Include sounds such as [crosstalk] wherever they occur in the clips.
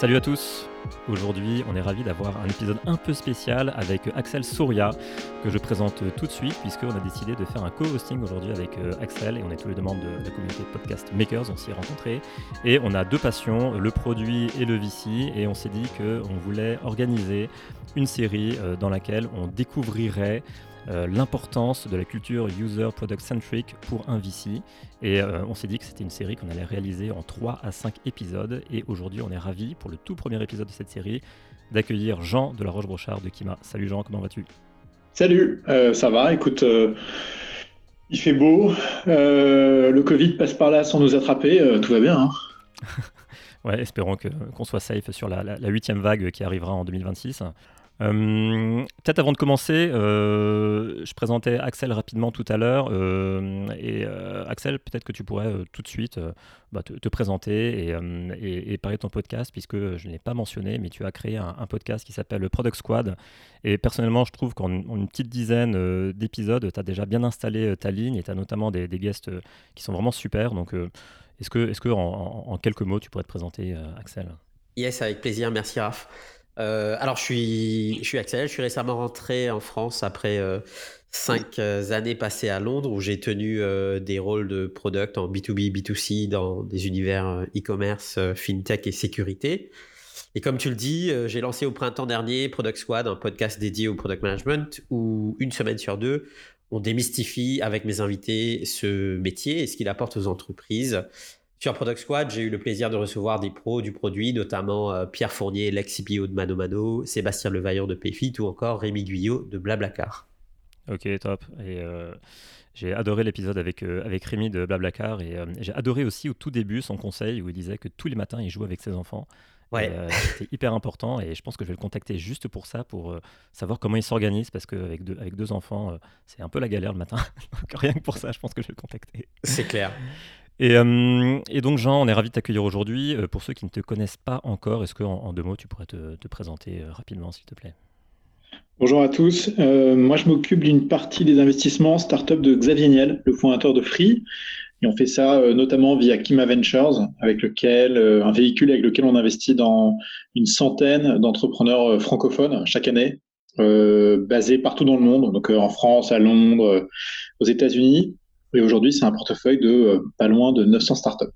Salut à tous. Aujourd'hui, on est ravi d'avoir un épisode un peu spécial avec Axel Souria, que je présente tout de suite, puisqu'on a décidé de faire un co-hosting aujourd'hui avec euh, Axel, et on est tous les deux membres de la communauté Podcast Makers, on s'y est rencontrés, et on a deux passions, le produit et le VC, et on s'est dit qu'on voulait organiser une série euh, dans laquelle on découvrirait euh, l'importance de la culture user product centric pour un VC. Et euh, on s'est dit que c'était une série qu'on allait réaliser en 3 à 5 épisodes. Et aujourd'hui, on est ravi pour le tout premier épisode de cette série d'accueillir Jean de la Roche-Brochard de Kima. Salut Jean, comment vas-tu? Salut, euh, ça va Écoute, il fait beau, le Covid passe par là sans nous attraper, tout va bien. Hein [laughs] ouais, espérons qu'on soit safe sur la huitième vague qui arrivera en 2026. Euh, peut-être avant de commencer, euh, je présentais Axel rapidement tout à l'heure. Euh, et Axel, peut-être que tu pourrais tout de suite bah, te, présenter et, parler de ton podcast, puisque je ne l'ai pas mentionné, mais tu as créé un, podcast qui s'appelle le Product Squad. Et personnellement, je trouve qu'en une petite dizaine d'épisodes, tu as déjà bien installé ta ligne et tu as notamment des, guests qui sont vraiment super. Donc, est-ce que, est-ce que en, en, quelques mots, tu pourrais te présenter, Axel? Yes, avec plaisir. Merci, Raph. Euh, alors, je suis, je suis Axel, je suis récemment rentré en France après euh, cinq euh, années passées à Londres où j'ai tenu des rôles de product en B2B, B2C dans des univers e-commerce, fintech et sécurité. Et comme tu le dis, j'ai lancé au printemps dernier Product Squad, un podcast dédié au product management où une semaine sur deux, on démystifie avec mes invités ce métier et ce qu'il apporte aux entreprises sur Product Squad, j'ai eu le plaisir de recevoir des pros du produit, notamment euh, Pierre Fournier, l'ex-CPO de Mano Mano, Sébastien Levaillant de Payfit ou encore Rémi Guyot de Blablacar. Ok, top. Et euh, j'ai adoré l'épisode avec, euh, avec Rémi de Blablacar et j'ai adoré aussi au tout début son conseil où il disait que tous les matins il joue avec ses enfants. Ouais. C'était [laughs] hyper important et je pense que je vais le contacter juste pour ça, pour savoir comment il s'organise parce qu'avec deux, avec deux enfants, c'est un peu la galère le matin. [laughs] Donc rien que pour ça, je pense que je vais le contacter. C'est clair. [laughs] Euh, et, donc Jean, on est ravi de t'accueillir aujourd'hui. Euh, pour ceux qui ne te connaissent pas encore, est-ce qu'en en deux mots, tu pourrais te, présenter euh, rapidement, s'il te plaît? Bonjour à tous. moi, je m'occupe d'une partie des investissements start-up de Xavier Niel, le fondateur de Free. Et on fait ça notamment via Kima Ventures, avec lequel, un véhicule avec lequel on investit dans une centaine d'entrepreneurs francophones chaque année, basés partout dans le monde, donc en France, à Londres, aux États-Unis. Et aujourd'hui, c'est un portefeuille de euh, pas loin de 900 startups.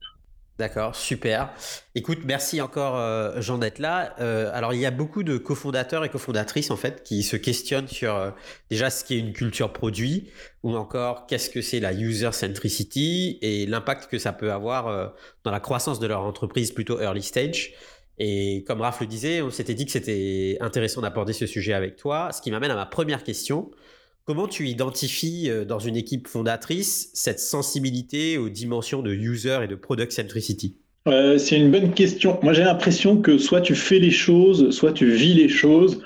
D'accord, super. Écoute, merci encore euh, Jean d'être là. Euh, alors, il y a beaucoup de cofondateurs et cofondatrices en fait qui se questionnent sur déjà ce qu'est une culture produit ou encore qu'est-ce que c'est la user centricity et l'impact que ça peut avoir dans la croissance de leur entreprise plutôt early stage. Et comme Raph le disait, on s'était dit que c'était intéressant d'aborder ce sujet avec toi, ce qui m'amène à ma première question. Comment tu identifies euh, dans une équipe fondatrice cette sensibilité aux dimensions de user et de product centricity? Euh, C'est une bonne question. Moi, j'ai l'impression que soit tu fais les choses, soit tu vis les choses.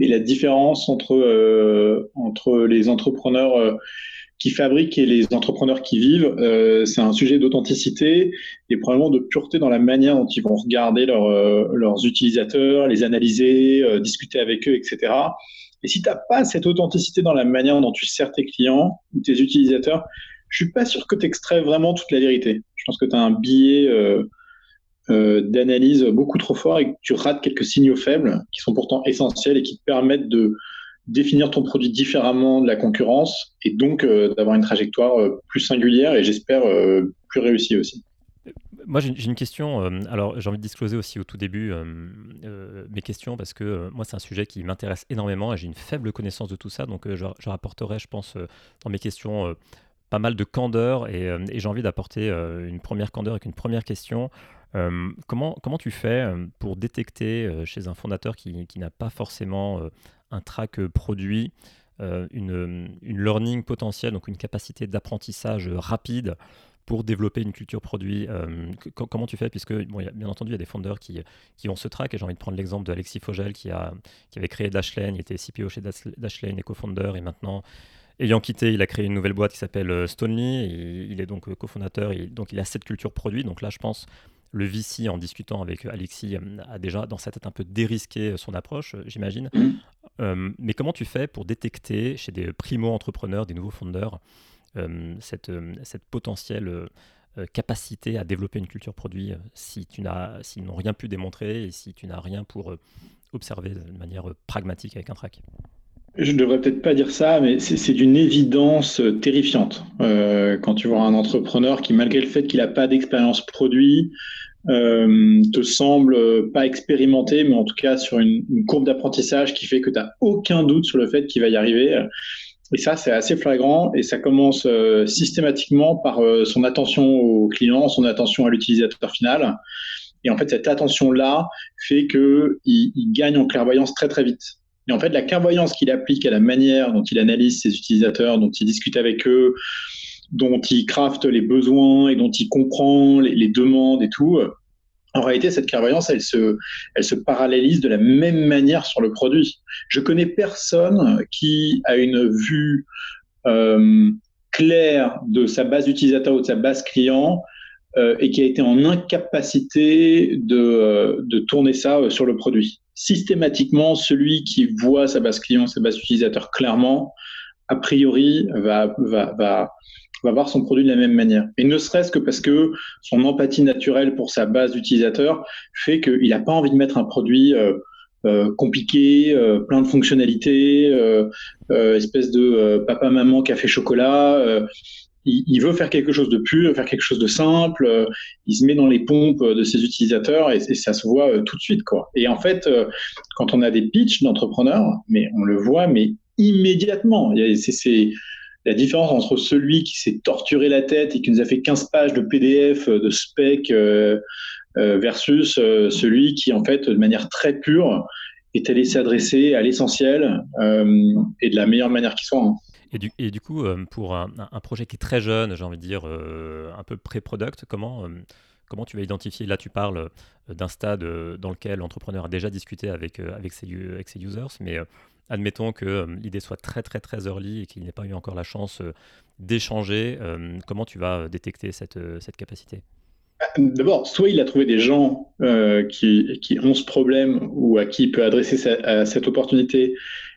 Et la différence entre, euh, entre les entrepreneurs qui fabriquent et les entrepreneurs qui vivent, c'est un sujet d'authenticité et probablement de pureté dans la manière dont ils vont regarder leurs utilisateurs, les analyser, discuter avec eux, etc. Et si tu n'as pas cette authenticité dans la manière dont tu sers tes clients ou tes utilisateurs, je suis pas sûr que tu extrais vraiment toute la vérité. Je pense que tu as un biais euh, euh, d'analyse beaucoup trop fort et que tu rates quelques signaux faibles qui sont pourtant essentiels et qui te permettent de définir ton produit différemment de la concurrence et donc euh, d'avoir une trajectoire plus singulière et j'espère plus réussie aussi. Moi, j'ai une question. Euh, alors, j'ai envie de discloser aussi au tout début euh, euh, mes questions parce que moi, c'est un sujet qui m'intéresse énormément et j'ai une faible connaissance de tout ça. Donc, je, rapporterai, je pense, dans mes questions pas mal de candeur et, j'ai envie d'apporter une première candeur avec une première question. comment, comment tu fais pour détecter chez un fondateur qui, qui n'a pas forcément un track produit une, une learning potentielle, donc une capacité d'apprentissage rapide pour développer une culture produit euh, Comment tu fais? Puisque, bon, y a, bien entendu, il y a des fondeurs qui, qui ont ce track, et j'ai envie de prendre l'exemple d'Alexis Fogel qui, a, qui avait créé Dashlane, il était CPO chez Dashlane et co-founder, et maintenant, ayant quitté, il a créé une nouvelle boîte qui s'appelle euh, Stonely, et il est donc euh, cofondateur, donc il a cette culture produit. Donc là, je pense, le VC, en discutant avec Alexis, a déjà dans sa tête un peu dérisqué son approche, j'imagine. Mmh. mais comment tu fais pour détecter chez des primo-entrepreneurs, des nouveaux fondeurs, cette, euh, cette potentielle capacité à développer une culture produit si tu n'as, s'ils n'ont rien pu démontrer et si tu n'as rien pour observer de manière pragmatique avec un track je ne devrais peut-être pas dire ça, mais c'est d'une évidence terrifiante. quand tu vois un entrepreneur qui, malgré le fait qu'il n'a pas d'expérience produit, euh, te semble pas expérimenté, mais en tout cas sur une, courbe d'apprentissage qui fait que tu n'as aucun doute sur le fait qu'il va y arriver. Et ça, c'est assez flagrant et ça commence euh, systématiquement par euh, son attention au client, son attention à l'utilisateur final. Et en fait, cette attention-là fait qu'il il gagne en clairvoyance très très vite. Et en fait, la clairvoyance qu'il applique à la manière dont il analyse ses utilisateurs, dont il discute avec eux, dont il crafte les besoins et dont il comprend les, demandes et tout, en réalité, cette clairvoyance, elle se, elle se parallélise de la même manière sur le produit. Je connais personne qui a une vue euh, claire de sa base utilisateur ou de sa base client euh, et qui a été en incapacité de, euh, de tourner ça sur le produit. Systématiquement, celui qui voit sa base client, sa base utilisateur clairement, a priori, va, va, va, va voir son produit de la même manière. Et ne serait-ce que parce que son empathie naturelle pour sa base d'utilisateurs fait qu'il n'a pas envie de mettre un produit euh, euh, compliqué, euh, plein de fonctionnalités, espèce de papa-maman café-chocolat. Il, veut faire quelque chose de pur, faire quelque chose de simple. il se met dans les pompes de ses utilisateurs et, ça se voit tout de suite. Quoi. Et en fait, quand on a des pitchs d'entrepreneurs, mais on le voit, mais immédiatement. C'est la différence entre celui qui s'est torturé la tête et qui nous a fait 15 pages de PDF, euh, de spec, euh, euh, versus celui qui, en fait, de manière très pure, est allé s'adresser à l'essentiel et de la meilleure manière qui soit. Hein. Et du, coup, pour un, projet qui est très jeune, j'ai envie de dire un peu pré-product, comment, comment tu vas identifier Là, tu parles d'un stade dans lequel l'entrepreneur a déjà discuté avec, avec, ses, avec ses users, mais admettons que euh, l'idée soit très très très early et qu'il n'ait pas eu encore la chance euh, d'échanger, euh, comment tu vas détecter cette, cette capacité? D'abord, soit il a trouvé des gens qui, qui, ont ce problème ou à qui il peut adresser cette opportunité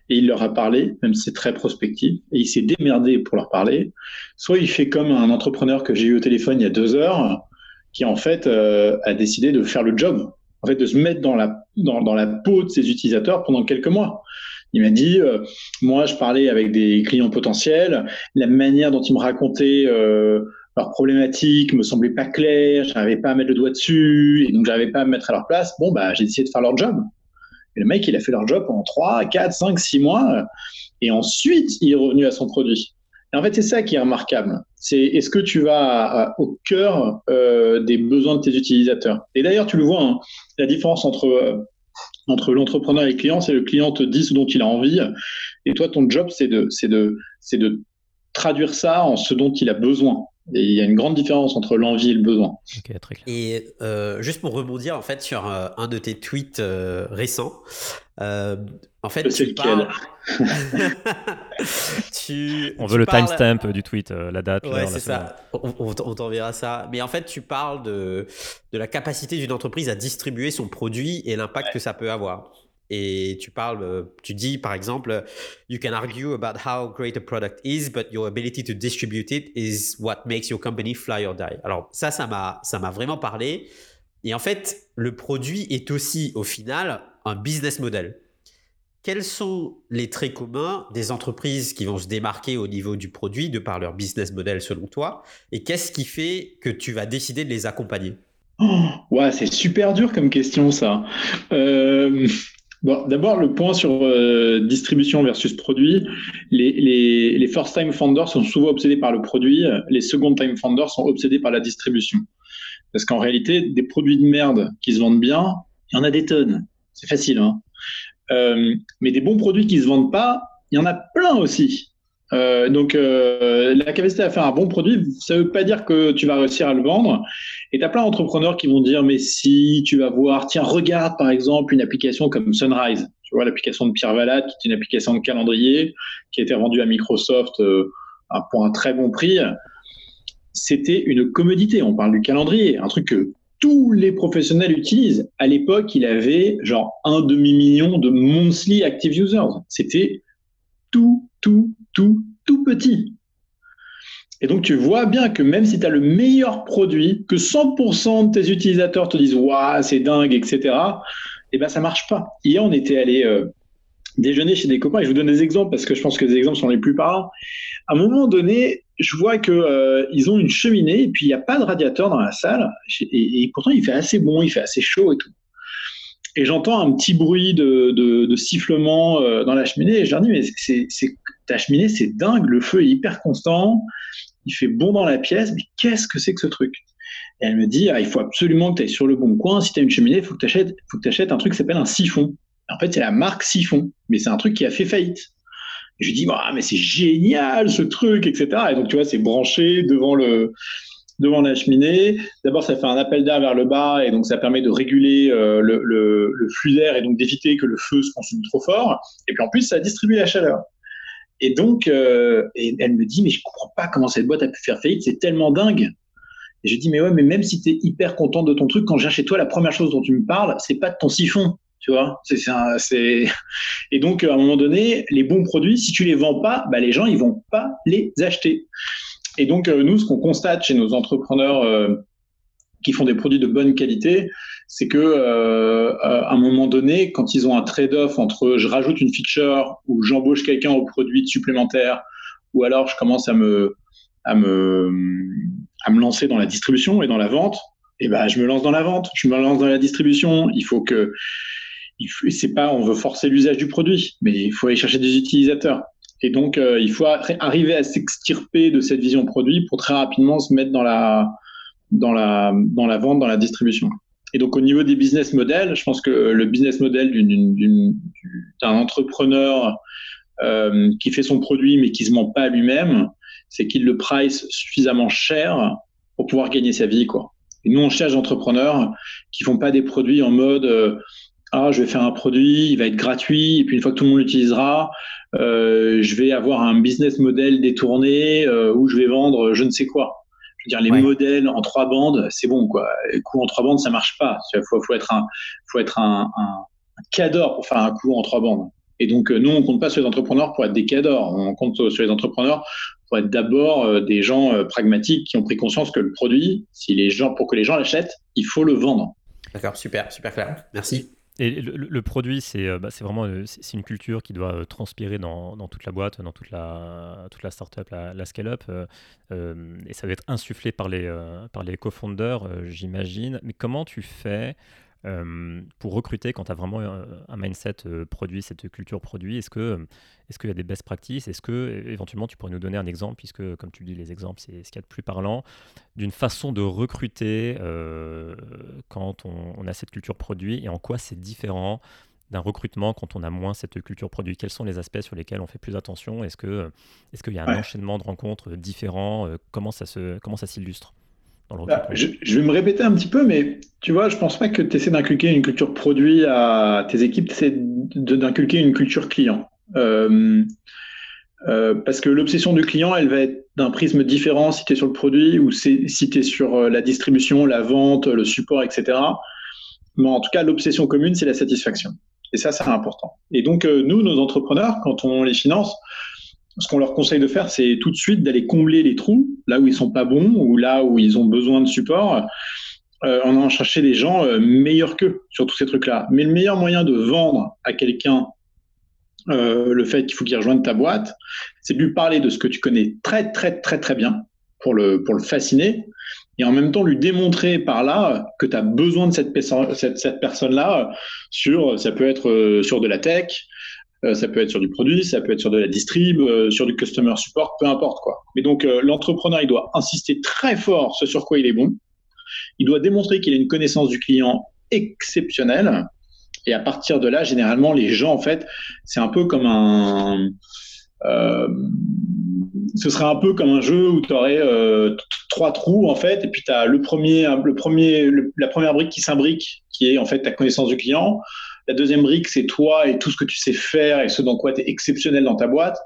et il leur a parlé, même si c'est très prospectif, et il s'est démerdé pour leur parler. Soit il fait comme un entrepreneur que j'ai eu au téléphone il y a deux heures, qui en fait a décidé de faire le job, en fait de se mettre dans la, dans, dans la peau de ses utilisateurs pendant quelques mois. Il m'a dit, euh, moi, je parlais avec des clients potentiels, la manière dont ils me racontaient euh, leurs problématiques me semblait pas claire, je n'arrivais pas à mettre le doigt dessus, et donc j'arrivais pas à me mettre à leur place. Bon, bah, j'ai décidé de faire leur job. Et le mec, il a fait leur job pendant 3, 4, 5, 6 mois, et ensuite, il est revenu à son produit. Et en fait, c'est ça qui est remarquable. C'est est-ce que tu vas au cœur euh, des besoins de tes utilisateurs? Et d'ailleurs, tu le vois, hein, la différence entre entre l'entrepreneur et le client, c'est le client te dit ce dont il a envie, et toi, ton job, c'est de, c'est de, c'est de traduire ça en ce dont il a besoin. Et il y a une grande différence entre l'envie et le besoin. Et euh, juste pour rebondir en fait sur euh, un de tes tweets euh, récents, en fait, tu parles... [laughs] tu, on veut le timestamp du tweet, la date. Ouais, c'est ça. On, on t'enverra ça. Mais en fait, tu parles de, de la capacité d'une entreprise à distribuer son produit et l'impact que ça peut avoir. Et tu parles, euh, tu dis par exemple, you can argue about how great a product is, but your ability to distribute it is what makes your company fly or die. Alors ça, ça m'a, ça m'a vraiment parlé. Et en fait, le produit est aussi au final un business model. Quels sont les traits communs des entreprises qui vont se démarquer au niveau du produit de par leur business model selon toi Et qu'est-ce qui fait que tu vas décider de les accompagner? Oh, ouais, c'est super dur comme question ça. Euh, D'abord, le point sur euh, distribution versus produit. Les, les, les first-time founders sont souvent obsédés par le produit, les second-time founders sont obsédés par la distribution. Parce qu'en réalité, des produits de merde qui se vendent bien, il y en a des tonnes. C'est facile. Hein euh, mais des bons produits qui se vendent pas, il y en a plein aussi. Euh, donc, euh, la capacité à faire un bon produit, ça ne veut pas dire que tu vas réussir à le vendre. Et tu as plein d'entrepreneurs qui vont dire, mais si tu vas voir, tiens, regarde par exemple une application comme Sunrise, tu vois, l'application de Pierre Valade, qui est une application de calendrier, qui a été vendue à Microsoft pour un très bon prix. C'était une commodité. On parle du calendrier, un truc que tous les professionnels utilisent. À l'époque, il avait genre un demi-million de monthly active users. C'était tout, tout, tout, tout petit. Et donc, tu vois bien que même si tu as le meilleur produit, que 100% de tes utilisateurs te disent Waouh, c'est dingue, etc., eh ben, ça marche pas. Hier, on était allé euh, déjeuner chez des copains, et je vous donne des exemples parce que je pense que les exemples sont les plus parlants. À un moment donné, je vois que euh, ils ont une cheminée et puis il n'y a pas de radiateur dans la salle. Et, pourtant, il fait assez bon, il fait assez chaud et tout. Et j'entends un petit bruit de, de, sifflement euh, dans la cheminée et je leur dis, mais c'est, ta cheminée, c'est dingue, le feu est hyper constant, il fait bon dans la pièce, mais qu'est-ce que c'est que ce truc? Et elle me dit, ah, il faut absolument que tu ailles sur le bon coin, si tu as une cheminée, il faut que tu achètes, achètes un truc qui s'appelle un siphon. En fait, c'est la marque Siphon, mais c'est un truc qui a fait faillite. Je dis, bah, mais c'est génial ce truc, etc. Et donc, tu vois, c'est branché devant le, devant la cheminée. D'abord, ça fait un appel d'air vers le bas et donc ça permet de réguler euh, le, le, le, flux d'air et donc d'éviter que le feu se consume trop fort. Et puis en plus, ça distribue la chaleur. Et donc, euh, et elle me dit, mais je comprends pas comment cette boîte a pu faire faillite, c'est tellement dingue. Et je dis, mais ouais, mais même si tu es hyper content de ton truc, quand je viens chez toi, la première chose dont tu me parles, c'est pas de ton siphon. Tu vois, c'est, [laughs] et donc à un moment donné, les bons produits, si tu les vends pas, bah, les gens ils vont pas les acheter. Et donc, euh, nous, ce qu'on constate chez nos entrepreneurs euh, qui font des produits de bonne qualité, c'est que euh, à un moment donné, quand ils ont un trade-off entre je rajoute une feature ou j'embauche quelqu'un au produit supplémentaire, ou alors je commence à me, à me, à me lancer dans la distribution et dans la vente, et eh ben je me lance dans la vente, je me lance dans la distribution. Il faut que, c'est pas, on veut forcer l'usage du produit, mais il faut aller chercher des utilisateurs. Et donc, euh, il faut arriver à s'extirper de cette vision produit pour très rapidement se mettre dans la, dans la, dans la vente, dans la distribution. Et donc, au niveau des business models, je pense que le business model d'un entrepreneur euh, qui fait son produit mais qui se ment pas à lui-même, c'est qu'il le price suffisamment cher pour pouvoir gagner sa vie. Quoi. Et nous, on cherche des entrepreneurs qui font pas des produits en mode euh, ah, je vais faire un produit, il va être gratuit, et puis une fois que tout le monde l'utilisera, euh, je vais avoir un business model détourné euh, où je vais vendre je ne sais quoi. Je veux dire, les modèles en trois bandes, c'est bon, quoi. Les coups en trois bandes, ça marche pas. Il faut, faut, être un, faut être un, un, cador pour faire un coup en trois bandes. Et donc, euh, nous, on compte pas sur les entrepreneurs pour être des cadors. On compte sur les entrepreneurs pour être d'abord des gens pragmatiques qui ont pris conscience que le produit, si les gens, pour que les gens l'achètent, il faut le vendre. D'accord, super, super clair. Merci. Et le, produit, c'est euh, bah, vraiment euh, c'est une culture qui doit euh, transpirer dans, toute la boîte, dans toute la, toute la startup, la, scale-up. et ça va être insufflé par les, par les co-founders, j'imagine. Mais comment tu fais euh, pour recruter quand tu as vraiment un, mindset euh, produit, cette culture produit Est-ce que est-ce qu'il y a des best practices? Est-ce que éventuellement tu pourrais nous donner un exemple, puisque comme tu dis, les exemples, c'est ce qu'il y a de plus parlant, d'une façon de recruter euh, quand on, a cette culture produit et en quoi c'est différent d'un recrutement quand on a moins cette culture produit? Quels sont les aspects sur lesquels on fait plus attention? Est-ce qu'il est qu'il y a un enchaînement de rencontres différents? Comment ça s'illustre? Bah, je, vais me répéter un petit peu, mais tu vois, je pense pas que tu essaies d'inculquer une culture produit à tes équipes, essaies d'inculquer une culture client. Euh, euh, parce que l'obsession du client, elle va être d'un prisme différent si tu es sur le produit ou si tu es sur euh, la distribution, la vente, le support, etc. Mais en tout cas, l'obsession commune, c'est la satisfaction. Et ça, c'est important. Et donc, nous, nos entrepreneurs, quand on les finance, ce qu'on leur conseille de faire, c'est tout de suite d'aller combler les trous, là où ils sont pas bons ou là où ils ont besoin de support, euh, en allant chercher des gens euh, meilleurs qu'eux sur tous ces trucs-là. Mais le meilleur moyen de vendre à quelqu'un euh, le fait qu'il faut qu'il rejoigne ta boîte, c'est de lui parler de ce que tu connais très très très très bien pour le, pour le fasciner et en même temps lui démontrer par là que tu as besoin de cette, cette, personne-là sur, ça peut être sur de la tech, euh, ça peut être sur du produit, ça peut être sur de la distrib, euh, sur du customer support, peu importe quoi. Mais donc euh, l'entrepreneur, il doit insister très fort ce sur quoi il est bon. Il doit démontrer qu'il a une connaissance du client exceptionnelle. Et à partir de là, généralement, les gens, en fait, c'est un peu comme un. ce serait un peu comme un jeu où tu aurais trois trous, en fait, et puis tu as le premier, le premier, la première brique qui s'imbrique, qui est en fait ta connaissance du client. La deuxième brique, c'est toi et tout ce que tu sais faire et ce dans quoi tu es exceptionnel dans ta boîte.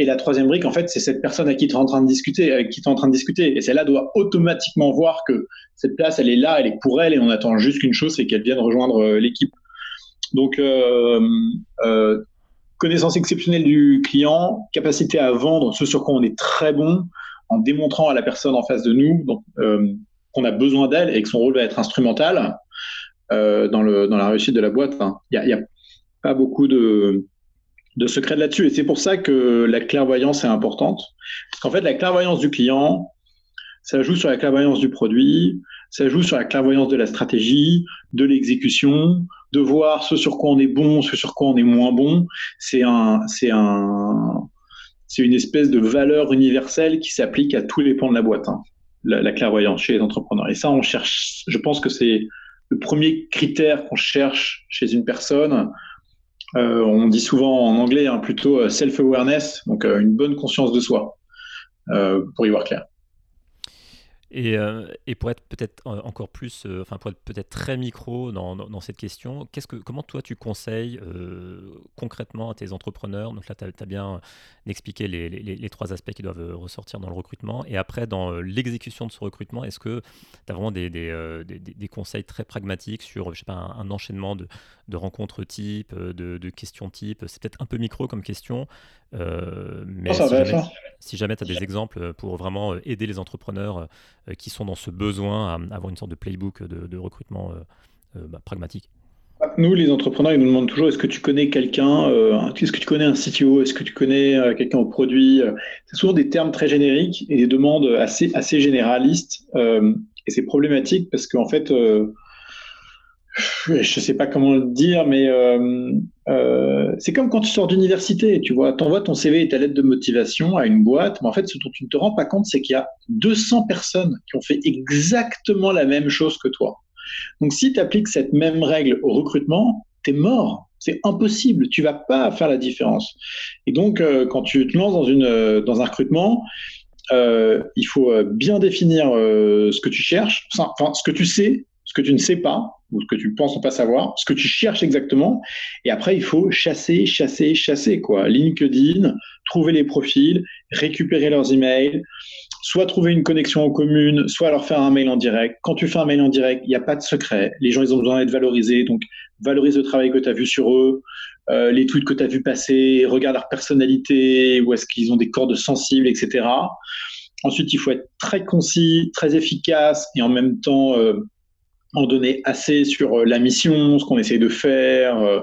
Et la troisième brique, en fait, c'est cette personne à qui tu es en train de discuter, avec qui tu es en train de discuter. Et celle-là doit automatiquement voir que cette place, elle est là, elle est pour elle, et on attend juste qu'une chose, c'est qu'elle vienne rejoindre euh, l'équipe. Donc, euh, euh, connaissance exceptionnelle du client, capacité à vendre ce sur quoi on est très bon, en démontrant à la personne en face de nous donc, qu'on a besoin d'elle et que son rôle va être instrumental dans, le, dans la réussite de la boîte. Hein. Il n'y a, a, pas beaucoup de, de secrets là-dessus. Et c'est pour ça que la clairvoyance est importante. Parce qu'en fait, la clairvoyance du client, ça joue sur la clairvoyance du produit, ça joue sur la clairvoyance de la stratégie, de l'exécution, de voir ce sur quoi on est bon, ce sur quoi on est moins bon. C'est un, c'est un, c'est une espèce de valeur universelle qui s'applique à tous les pans de la boîte. Hein, la, clairvoyance chez les entrepreneurs. Et ça, on cherche. Je pense que c'est le premier critère qu'on cherche chez une personne. Euh, on dit souvent en anglais hein, plutôt euh, self-awareness, donc euh, une bonne conscience de soi, pour y voir clair. Et, euh, et, pour être peut-être encore plus, euh, enfin pour être peut-être très micro dans, dans, cette question, qu'est-ce que, comment toi tu conseilles euh, concrètement à tes entrepreneurs? Donc là, tu as, bien expliqué les, les, les, trois aspects qui doivent ressortir dans le recrutement. Et après, dans l'exécution de ce recrutement, est-ce que tu as vraiment des, des, des, des, conseils très pragmatiques sur je sais pas, un, enchaînement de, de, rencontres type, de, de questions type? C'est peut-être un peu micro comme question, mais si jamais, tu as des exemples pour vraiment aider les entrepreneurs euh, qui sont dans ce besoin à avoir une sorte de playbook de, recrutement euh, euh, bah, pragmatique nous, les entrepreneurs, ils nous demandent toujours est-ce que tu connais quelqu'un Est-ce que tu connais un CTO Est-ce que tu connais quelqu'un au produit C'est souvent des termes très génériques et des demandes assez, assez généralistes. et c'est problématique parce qu'en fait, je ne sais pas comment le dire, mais euh, euh, c'est comme quand tu sors d'université, tu vois, envoies ton CV et ta lettre de motivation à une boîte, mais en fait, ce dont tu ne te rends pas compte, c'est qu'il y a 200 personnes qui ont fait exactement la même chose que toi. Donc, si tu appliques cette même règle au recrutement, tu es mort. C'est impossible. Tu vas pas faire la différence. Et donc, euh, quand tu te lances dans, dans un recrutement, il faut bien définir ce que tu cherches, enfin, ce que tu sais, ce que tu ne sais pas, ou ce que tu penses ne pas savoir, ce que tu cherches exactement. Et après, il faut chasser, chasser, chasser, quoi. LinkedIn, trouver les profils, récupérer leurs emails, soit trouver une connexion en commune, soit leur faire un mail en direct. Quand tu fais un mail en direct, il n'y a pas de secret. Les gens, ils ont besoin d'être valorisés. Donc, valorise le travail que tu as vu sur eux, euh, les tweets que tu as vu passer, regarde leur personnalité, où est-ce qu'ils ont des cordes sensibles, etc. Ensuite, il faut être très concis, très efficace et en même temps euh, en donner assez sur euh, la mission, ce qu'on essaye de faire euh,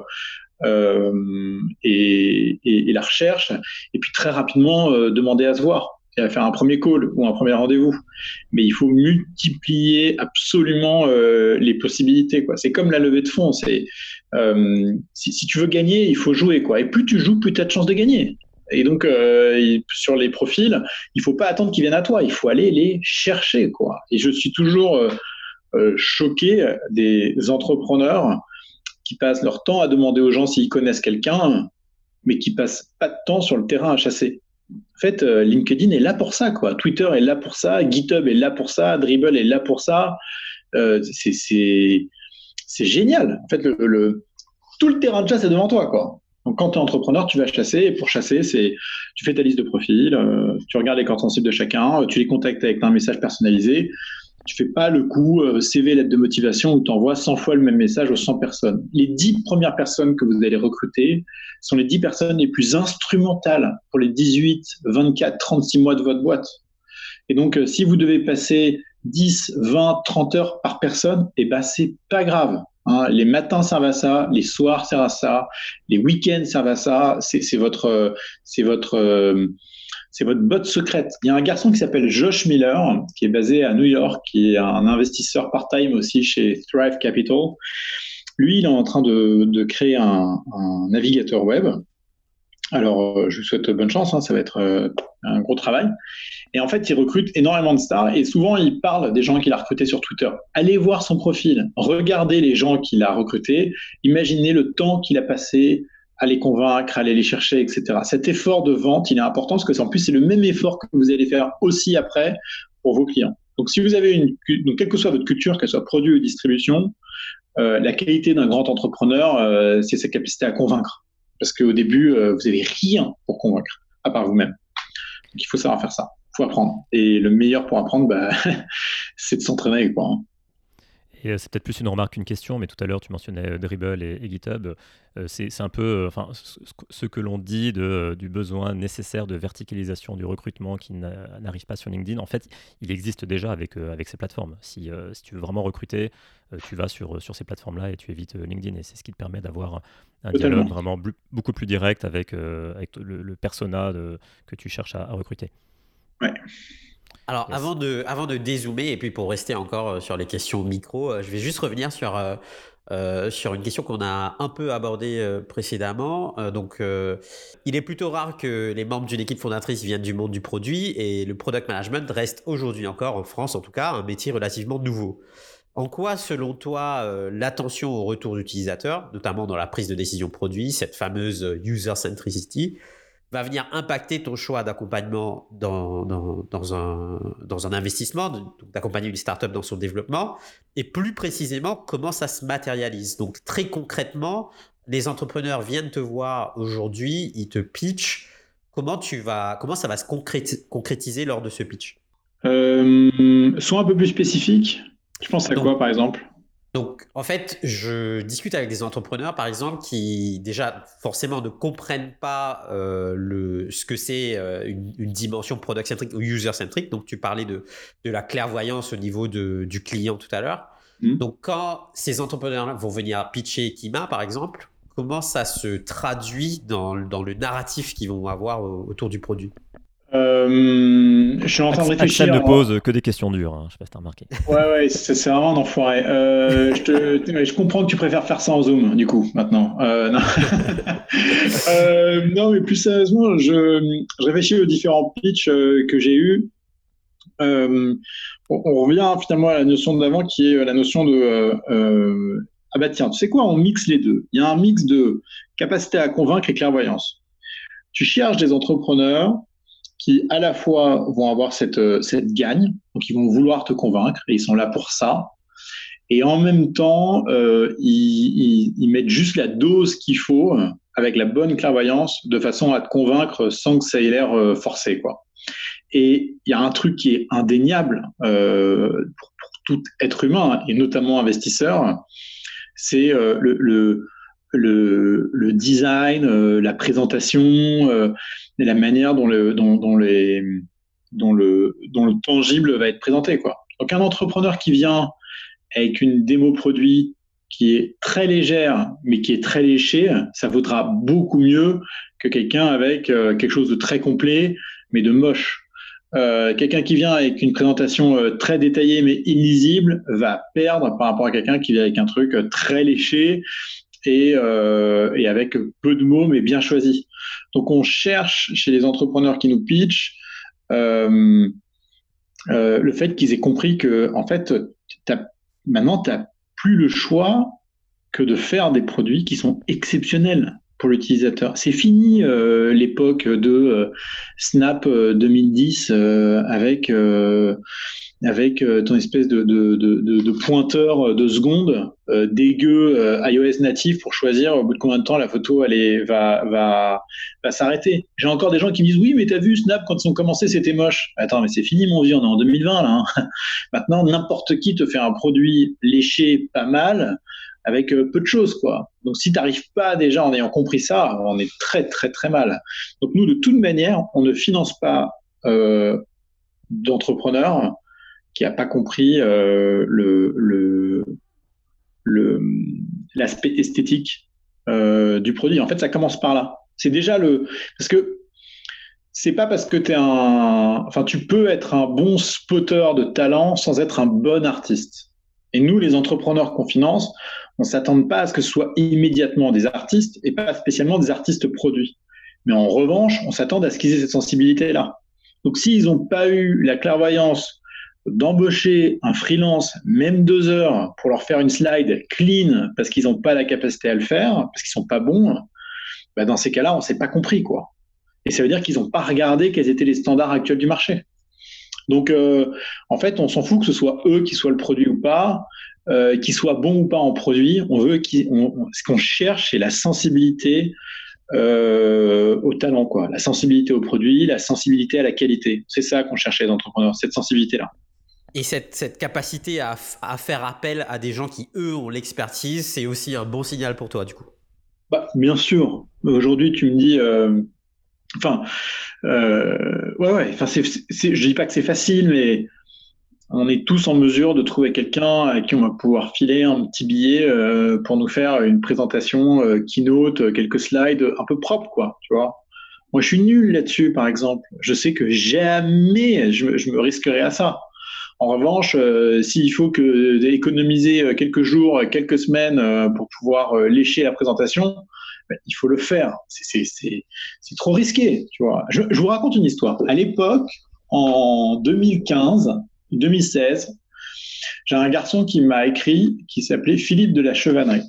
euh, et, la recherche, et puis très rapidement demander à se voir et à faire un premier call ou un premier rendez-vous. Mais il faut multiplier absolument les possibilités. C'est comme la levée de fonds. C'est si, tu veux gagner, il faut jouer. Quoi. Et plus tu joues, plus tu as de chances de gagner. Et donc, sur les profils, il faut pas attendre qu'ils viennent à toi. Il faut aller les chercher. Quoi. Et je suis toujours euh, choquer des entrepreneurs qui passent leur temps à demander aux gens s'ils connaissent quelqu'un, mais qui passent pas de temps sur le terrain à chasser. En fait, euh, LinkedIn est là pour ça, quoi. Twitter est là pour ça, GitHub est là pour ça, Dribble est là pour ça. Euh, c'est génial. En fait, le, tout le terrain de chasse est devant toi, quoi. Donc, quand tu es entrepreneur, tu vas chasser. Et pour chasser, c'est tu fais ta liste de profils, tu regardes les cordes sensibles de chacun, tu les contactes avec un message personnalisé tu fais pas le coup euh, CV, lettre de motivation où tu envoies 100 fois le même message aux 100 personnes. Les 10 premières personnes que vous allez recruter sont les 10 personnes les plus instrumentales pour les 18, 24, 36 mois de votre boîte. Et donc, euh, si vous devez passer 10, 20, 30 heures par personne, eh ben, c'est pas grave. Hein. Les matins servent à ça, les soirs servent à ça, les week-ends servent à ça. C'est votre, c'est votre, euh, c'est votre botte secrète. Il y a un garçon qui s'appelle Josh Miller, qui est basé à New York, qui est un investisseur part-time aussi chez Thrive Capital. Lui, il est en train de, créer un, navigateur web. Alors, euh, je vous souhaite bonne chance, hein, ça va être euh, un gros travail. Et en fait, il recrute énormément de stars et souvent, il parle des gens qu'il a recrutés sur Twitter. Allez voir son profil, regardez les gens qu'il a recrutés, imaginez le temps qu'il a passé à les convaincre, à aller les chercher, etc. Cet effort de vente, il est important parce que en plus, c'est le même effort que vous allez faire aussi après pour vos clients. Donc, si vous avez une, donc quelle que soit votre culture, qu'elle soit produit ou distribution, euh, la qualité d'un grand entrepreneur, euh, c'est sa capacité à convaincre. Parce qu'au début, euh, vous n'avez rien pour convaincre, à part vous-même. Donc, il faut savoir faire ça. Il faut apprendre. Et le meilleur pour apprendre, bah, [laughs] c'est de s'entraîner. Quoi. Et euh, c'est peut-être plus une remarque qu'une question, mais tout à l'heure tu mentionnais euh, Dribble et, GitHub. c'est un peu enfin, ce que l'on dit de, du besoin nécessaire de verticalisation du recrutement qui n'arrive pas sur LinkedIn. En fait, il existe déjà avec, avec ces plateformes. Si, si tu veux vraiment recruter, tu vas sur, sur ces plateformes-là et tu évites LinkedIn. Et c'est ce qui te permet d'avoir un dialogue vraiment beaucoup plus direct avec, avec le, persona de, que tu cherches à, à recruter. Ouais. Alors, avant, de, avant de dézoomer, et puis pour rester encore euh, sur les questions micro, euh, je vais juste revenir sur, euh, sur une question qu'on a un peu abordée précédemment. donc, il est plutôt rare que les membres d'une équipe fondatrice viennent du monde du produit, et le product management reste aujourd'hui encore, en France en tout cas, un métier relativement nouveau. En quoi, selon toi, l'attention au retour d'utilisateurs, notamment dans la prise de décision produit, cette fameuse user centricity, va venir impacter ton choix d'accompagnement dans, dans, un, dans un investissement, d'accompagner une startup dans son développement, et plus précisément comment ça se matérialise. Donc très concrètement, les entrepreneurs viennent te voir aujourd'hui, ils te pitchent. Comment, tu vas, comment ça va se concrétiser lors de ce pitch? Euh, Sois un peu plus spécifique. Tu penses à quoi par exemple? Donc, en fait, je discute avec des entrepreneurs, par exemple, qui déjà forcément ne comprennent pas euh, le, ce que c'est euh, une, dimension product-centric ou user-centric. Donc, tu parlais de, de la clairvoyance au niveau de, du client tout à l'heure. Mmh. Donc, quand ces entrepreneurs vont venir pitcher Kima, par exemple, comment ça se traduit dans, dans le narratif qu'ils vont avoir autour du produit? Euh, je suis en train de réfléchir. Axel ne pose que des questions dures, hein. je sais pas si t'as remarqué. Ouais, ouais, c'est vraiment un enfoiré. Euh, je, te, je, comprends que tu préfères faire ça en Zoom, du coup, maintenant. Euh, non. [laughs] Euh, non. mais plus sérieusement, je, je réfléchis aux différents pitchs euh, que j'ai eus. On, on, revient finalement à la notion d'avant qui est la notion de ah bah tiens, tu sais quoi, on mixe les deux. Il y a un mix de capacité à convaincre et clairvoyance. Tu cherches des entrepreneurs qui à la fois vont avoir cette, euh, cette gagne, donc ils vont vouloir te convaincre et ils sont là pour ça. Et en même temps, euh, ils, ils, mettent juste la dose qu'il faut avec la bonne clairvoyance de façon à te convaincre sans que ça ait l'air euh, forcé. Quoi. Et il y a un truc qui est indéniable euh, pour, pour, tout être humain et notamment investisseur, c'est euh, le, le, le, le, design, la présentation et la manière dont le, dont, les, dont, le, dont le tangible va être présenté. Quoi. Donc un entrepreneur qui vient avec une démo produit qui est très légère, mais qui est très léchée, ça vaudra beaucoup mieux que quelqu'un avec euh, quelque chose de très complet, mais de moche. Euh, quelqu'un qui vient avec une présentation euh, très détaillée mais illisible va perdre par rapport à quelqu'un qui vient avec un truc très léché et, et avec peu de mots mais bien choisi. Donc on cherche chez les entrepreneurs qui nous pitchent euh, euh, le fait qu'ils aient compris que en fait maintenant tu n'as plus le choix que de faire des produits qui sont exceptionnels pour l'utilisateur. C'est fini euh, l'époque de Snap 2010 avec avec euh, ton espèce de, de, de, de, pointeur de seconde euh, dégueu euh, iOS natif pour choisir au bout de combien de temps la photo elle va, va, va s'arrêter. J'ai encore des gens qui me disent oui mais t'as vu Snap quand ils ont commencé c'était moche. Attends mais c'est fini mon vieux, on est en 2020 là. Hein. [laughs] Maintenant n'importe qui te fait un produit léché pas mal avec peu de choses quoi. Donc si tu n'arrives pas déjà en ayant compris ça, on est très très très mal. Donc nous de toute manière on ne finance pas euh, d'entrepreneurs qui n'a pas compris euh, le, l'aspect esthétique euh, du produit. En fait, ça commence par là. C'est déjà le. Parce que c'est pas parce que tu un. Enfin, tu peux être un bon spotter de talent sans être un bon artiste. Et nous, les entrepreneurs qu'on finance, on ne s'attend pas à ce que ce soit immédiatement des artistes et pas spécialement des artistes produits. Mais en revanche, on s'attend à ce qu'ils aient cette sensibilité-là. Donc, s'ils n'ont pas eu la clairvoyance d'embaucher un freelance, même deux heures, pour leur faire une slide clean parce qu'ils n'ont pas la capacité à le faire, parce qu'ils sont pas bons, bah dans ces cas-là, on s'est pas compris, quoi. Et ça veut dire qu'ils n'ont pas regardé quels étaient les standards actuels du marché. Donc, euh, en fait, on s'en fout que ce soit eux qui soient le produit ou pas, euh, qu'ils soient bons ou pas en produit. On veut ce qu'on cherche, c'est la sensibilité euh, au talent, quoi. La sensibilité au produit, la sensibilité à la qualité. C'est ça qu'on cherche les entrepreneurs, cette sensibilité-là. Et cette, capacité à, faire appel à des gens qui, eux, ont l'expertise, c'est aussi un bon signal pour toi, du coup. Bah, bien sûr. Aujourd'hui, tu me dis, euh, enfin, euh, ouais, ouais. Enfin, je dis pas que c'est facile, mais on est tous en mesure de trouver quelqu'un à qui on va pouvoir filer un petit billet euh, pour nous faire une présentation keynote, quelques slides un peu propres, quoi. Tu vois. Moi, je suis nul là-dessus, par exemple. Je sais que jamais je, je me risquerai à ça. En revanche, euh, s'il faut que économiser euh, quelques jours, quelques semaines euh, pour pouvoir lécher la présentation, ben, il faut le faire. C'est trop risqué, tu vois. Je, vous raconte une histoire. À l'époque, en 2015, 2016, j'ai un garçon qui m'a écrit qui s'appelait Philippe de la Chevannerie.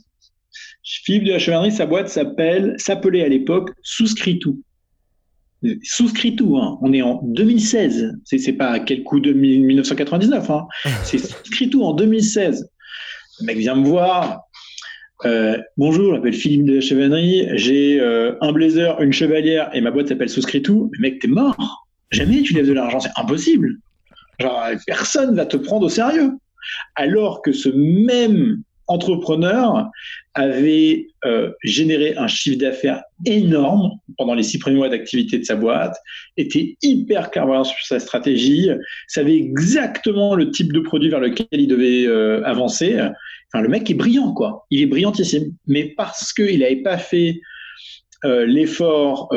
Philippe de la Chevannerie, sa boîte s'appelait à l'époque Souscrit tout souscrit tout. Hein. On est en 2016. C'est, c'est pas quel coup de 1999. Hein. C'est souscrit tout en 2016. Le mec vient me voir. Euh, bonjour, je m'appelle Philippe de la Chevalerie. J'ai euh, un blazer, une chevalière et ma boîte s'appelle Souscrit tout. Mais mec, t'es mort. Jamais tu lèves de l'argent. C'est impossible. Genre, personne va te prendre au sérieux. Alors que ce même entrepreneur avait euh, généré un chiffre d'affaires énorme pendant les six premiers mois d'activité de sa boîte, était hyper clairvoyant sur sa stratégie, savait exactement le type de produit vers lequel il devait euh, avancer. Enfin, le mec est brillant, quoi. Il est brillantissime. Mais parce qu'il n'avait pas fait euh, l'effort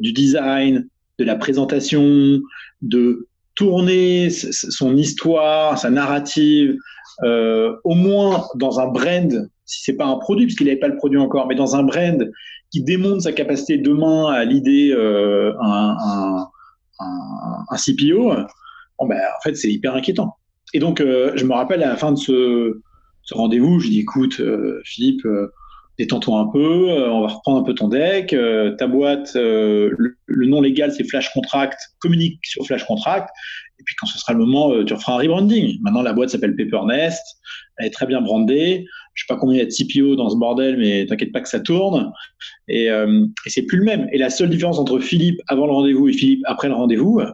du design, de la présentation, de tourner son histoire, sa narrative, euh, au moins dans un brand, si c'est pas un produit, puisqu'il n'avait pas le produit encore, mais dans un brand qui démontre sa capacité demain à l'idée euh, un, CPO, ben, en fait, c'est hyper inquiétant. Et donc, euh, je me rappelle à la fin de ce, rendez-vous, je dis écoute, Philippe, détends-toi un peu, on va reprendre un peu ton deck, ta boîte, le, nom légal c'est Flash Contract, communique sur Flash Contract, et puis quand ce sera le moment, euh, tu referas un rebranding. Maintenant, la boîte s'appelle Paper Elle est très bien brandée. Je sais pas combien il y a de CPO dans ce bordel, mais t'inquiète pas que ça tourne. Et, euh, et c'est plus le même. Et la seule différence entre Philippe avant le rendez-vous et Philippe après le rendez-vous, en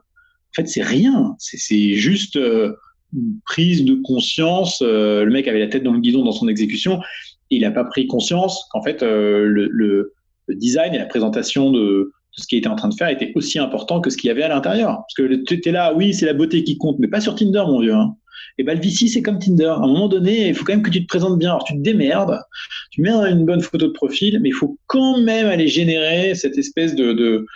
fait, c'est rien. C'est juste euh, une prise de conscience. Euh, le mec avait la tête dans le guidon dans son exécution. Il n'a pas pris conscience qu'en fait, le, design et la présentation de, ce qui était en train de faire était aussi important que ce qu'il y avait à l'intérieur. Parce que tu étais là, oui, c'est la beauté qui compte, mais pas sur Tinder, mon vieux. Hein. Et ben le VC, c'est comme Tinder. À un moment donné, il faut quand même que tu te présentes bien. Alors, tu te démerdes, tu mets une bonne photo de profil, mais il faut quand même aller générer cette espèce de,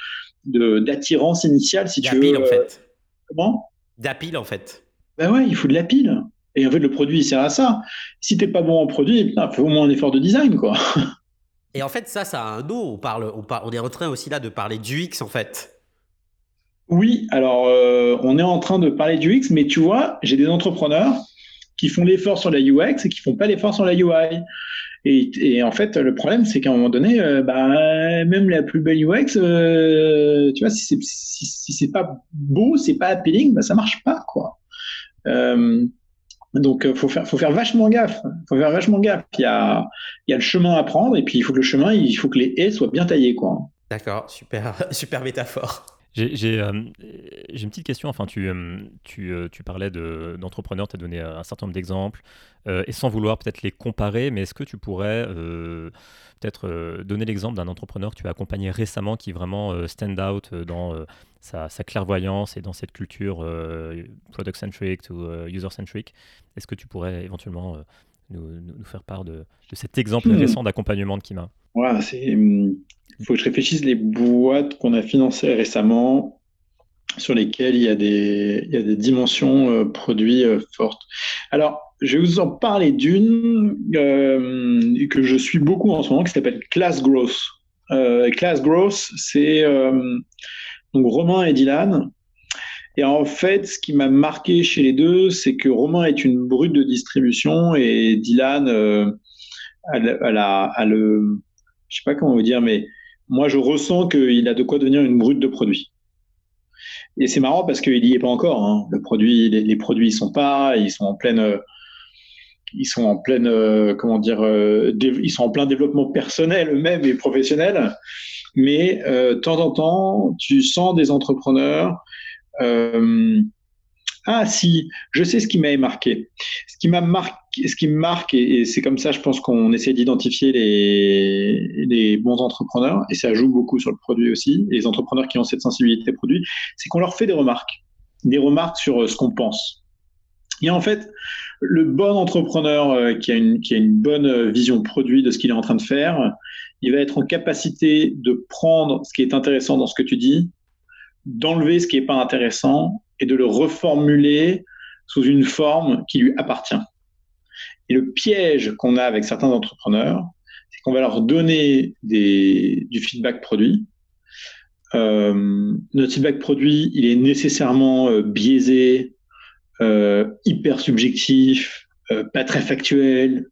d'attirance initiale, si tu veux. en fait. Comment? D'apile, en fait. Ben ouais, il faut de la pile. Et en fait, le produit, il sert à ça. Si t'es pas bon en produit, il faut au moins un effort de design, quoi. [laughs] Et en fait, ça, ça a un dos. On, parle, on, est en train aussi là de parler du X, en fait. Oui, alors euh, on est en train de parler du X, mais tu vois, j'ai des entrepreneurs qui font l'effort sur la UX et qui font pas l'effort sur la UI. Et, en fait, le problème, c'est qu'à un moment donné, euh, bah, même la plus belle UX, euh, tu vois, si c'est si pas beau, c'est pas appealing, bah, ça marche pas, quoi. Donc, euh, faut faire, faut faire vachement gaffe. Faut faire vachement gaffe. Il y a, il y a le chemin à prendre, et puis il faut que le chemin, il faut que les haies soient bien taillées, quoi. D'accord, super, [laughs] super métaphore. J'ai euh, une petite question. Enfin, tu, euh, tu, tu parlais d'entrepreneurs, tu as donné un certain nombre d'exemples, et sans vouloir peut-être les comparer, mais est-ce que tu pourrais peut-être donner l'exemple d'un entrepreneur que tu as accompagné récemment qui vraiment stand out dans sa, clairvoyance et dans cette culture euh, product-centric ou euh, user-centric. Est-ce que tu pourrais éventuellement euh, nous, faire part de, cet exemple hmm. récent d'accompagnement de Kima? Voilà, il hmm, faut que je réfléchisse les boîtes qu'on a financées récemment sur lesquelles il y a des, il y a des dimensions produits fortes. Alors, je vais vous en parler d'une que je suis beaucoup en ce moment, qui s'appelle Class Growth. Class Growth, c'est Romain et Dylan. Et en fait, ce qui m'a marqué chez les deux, c'est que Romain est une brute de distribution et Dylan euh, a, a, le, je sais pas comment vous dire, mais moi je ressens qu'il a de quoi devenir une brute de produit. Et c'est marrant parce qu'il y est pas encore. Hein. Les, produits ils sont pas, ils sont en pleine, ils sont en pleine, euh, comment dire, euh, ils sont en plein développement personnel eux-mêmes et professionnel mais euh, de temps en temps, tu sens des entrepreneurs euh, Ah si, je sais ce qui m'a marqué. Ce qui m'a marqué, ce qui me marque, et, c'est comme ça, je pense qu'on essaie d'identifier les, les bons entrepreneurs, et ça joue beaucoup sur le produit aussi. les entrepreneurs qui ont cette sensibilité produit, c'est qu'on leur fait des remarques, des remarques sur euh, ce qu'on pense. Et en fait, le bon entrepreneur euh, qui a une, qui a une bonne euh, vision produit de ce qu'il est en train de faire, il va être en capacité de prendre ce qui est intéressant dans ce que tu dis, d'enlever ce qui n'est pas intéressant et de le reformuler sous une forme qui lui appartient. Et le piège qu'on a avec certains entrepreneurs, c'est qu'on va leur donner du feedback produit. Euh, notre feedback produit, il est nécessairement euh, biaisé, euh, hyper subjectif, pas très factuel,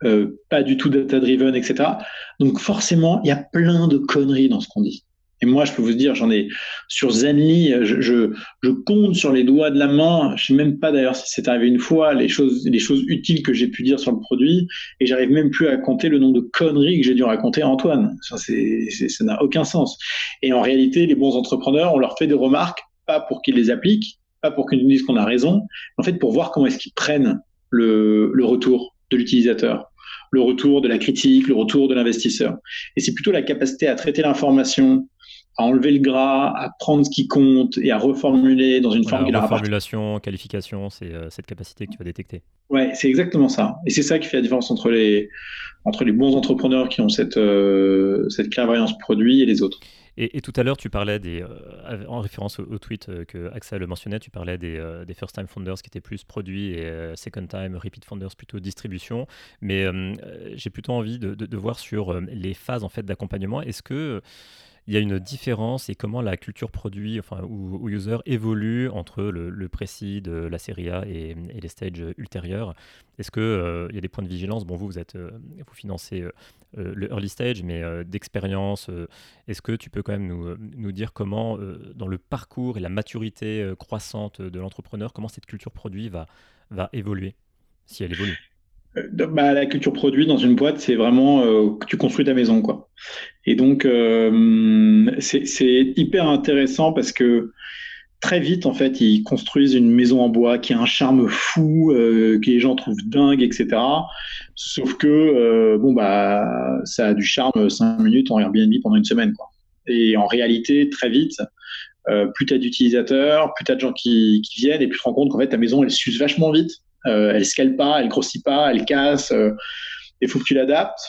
pas du tout data-driven, etc. Donc forcément, il y a plein de conneries dans ce qu'on dit. Et moi, je peux vous dire, j'en ai sur Zenly, je, je, je, compte sur les doigts de la main. Je sais même pas d'ailleurs si c'est arrivé une fois les choses, les choses utiles que j'ai pu dire sur le produit, et j'arrive même plus à compter le nombre de conneries que j'ai dû raconter à Antoine. Ça, c'est, ça n'a aucun sens. Et en réalité, les bons entrepreneurs, on leur fait des remarques, pas pour qu'ils les appliquent, pas pour qu'ils nous disent qu'on a raison, en fait pour voir comment est-ce qu'ils prennent le, le retour de l'utilisateur le retour de la critique, le retour de l'investisseur. Et c'est plutôt la capacité à traiter l'information à enlever le gras, à prendre ce qui compte et à reformuler dans une forme qui leur Formulation, qualification, c'est euh, cette capacité que tu vas détecter. Ouais, c'est exactement ça. Et c'est ça qui fait la différence entre les, entre les bons entrepreneurs qui ont cette, euh, cette clairvoyance produit et les autres. Et, tout à l'heure, tu parlais des, euh, en référence au, tweet que Axel mentionnait, tu parlais des, des first time founders qui étaient plus produits et second time repeat founders plutôt distribution. Mais j'ai plutôt envie de, de, de, voir sur les phases en fait d'accompagnement. Est-ce que il y a une différence et comment la culture produit enfin, ou, user évolue entre le, le précis de la série A et, les stages ultérieurs. Est-ce qu'il euh, y a des points de vigilance? Bon, vous, vous, êtes, euh, vous financez euh, le early stage, mais d'expérience, est-ce que tu peux quand même nous, dire comment, dans le parcours et la maturité croissante de l'entrepreneur, comment cette culture produit va, évoluer, si elle évolue? Bah, la culture produit dans une boîte, c'est vraiment euh, que tu construis ta maison, quoi. Et donc, euh, c'est hyper intéressant parce que très vite, en fait, ils construisent une maison en bois qui a un charme fou, que les gens trouvent dingue, etc. Sauf que, bon, bah, ça a du charme 5 minutes en Airbnb pendant une semaine, quoi. Et en réalité, très vite, plus tu as d'utilisateurs, plus tu as de gens qui, qui, viennent, et plus tu te rends compte qu'en fait, ta maison, elle s'use vachement vite. Euh, elle scale pas, elle grossit pas, elle casse. Euh, il faut que tu l'adaptes.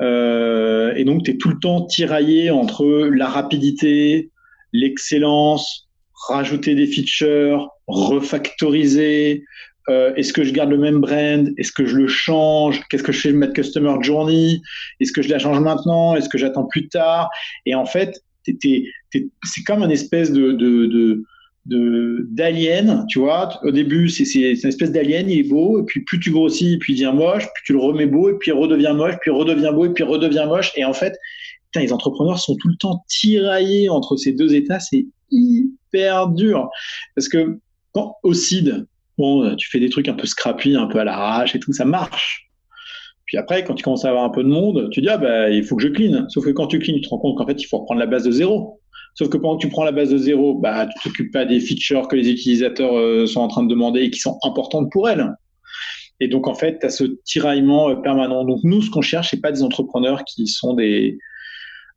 Euh, et donc, tu es tout le temps tiraillé entre la rapidité, l'excellence, rajouter des features, refactoriser. Est-ce que je garde le même brand Est-ce que je le change Qu'est-ce que je fais de ma customer journey Est-ce que je la change maintenant Est-ce que j'attends plus tard? Et en fait, c'est comme une espèce de, de, de d'alien, tu vois. Au début, c'est une espèce d'alien, il est beau, et puis plus tu grossis, puis il devient moche, puis tu le remets beau, et puis il redevient moche, puis il redevient beau, et puis il redevient moche. Et en fait, les entrepreneurs sont tout le temps tiraillés entre ces deux états, c'est hyper dur. Parce que quand au CID, bon, tu fais des trucs un peu scrappy, un peu à l'arrache et tout, ça marche. Puis après, quand tu commences à avoir un peu de monde, tu dis, ah bah, il faut que je clean. Sauf que quand tu clean, tu te rends compte qu'en fait, il faut reprendre la base de zéro. Sauf que pendant que tu prends la base de zéro, bah, tu t'occupes pas des features que les utilisateurs euh, sont en train de demander et qui sont importantes pour elles. Et donc, en fait, tu as ce tiraillement euh, permanent. Donc, nous, ce qu'on cherche, c'est pas des entrepreneurs qui sont des,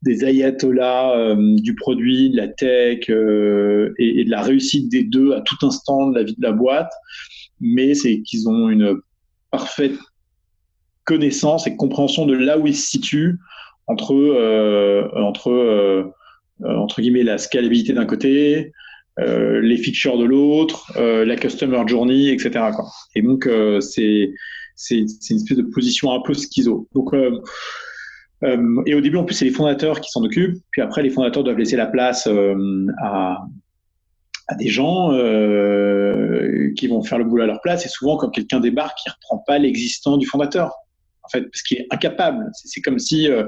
des ayatollahs euh, du produit, de la tech et, de la réussite des deux à tout instant de la vie de la boîte, mais c'est qu'ils ont une parfaite connaissance et compréhension de là où ils se situent entre euh, entre guillemets la scalabilité d'un côté, euh, les features de l'autre, euh, la customer journey, etc. Quoi. Et donc c'est c'est une espèce de position un peu schizo. Donc et au début, en plus, c'est les fondateurs qui s'en occupent. Puis après, les fondateurs doivent laisser la place à, à, des gens euh, qui vont faire le boulot à leur place. Et souvent, quand quelqu'un débarque, il reprend pas l'existant du fondateur en fait, parce qu'il est incapable. C'est comme si euh,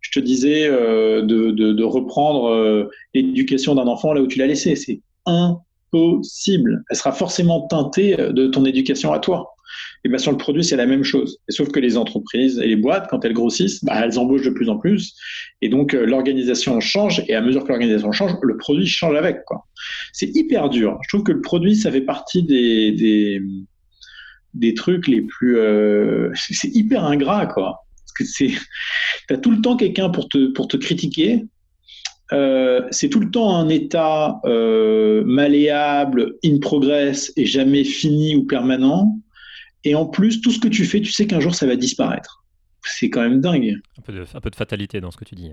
je te disais euh, de, de, reprendre euh, l'éducation d'un enfant là où tu l'as laissé. C'est impossible. Elle sera forcément teintée de ton éducation à toi. Et bien sur le produit, c'est la même chose. Sauf que les entreprises et les boîtes, quand elles grossissent, bah, elles embauchent de plus en plus. Et donc euh, l'organisation change. Et à mesure que l'organisation change, le produit change avec. C'est hyper dur. Je trouve que le produit, ça fait partie des, des, des trucs les plus... Euh, c'est hyper ingrat, quoi. Parce que c'est... Tu as tout le temps quelqu'un pour te, pour te critiquer euh, c'est tout le temps un état euh, malléable, in progress et jamais fini ou permanent. Et en plus, tout ce que tu fais, tu sais qu'un jour ça va disparaître. C'est quand même dingue. Un peu, de, un peu de fatalité dans ce que tu dis.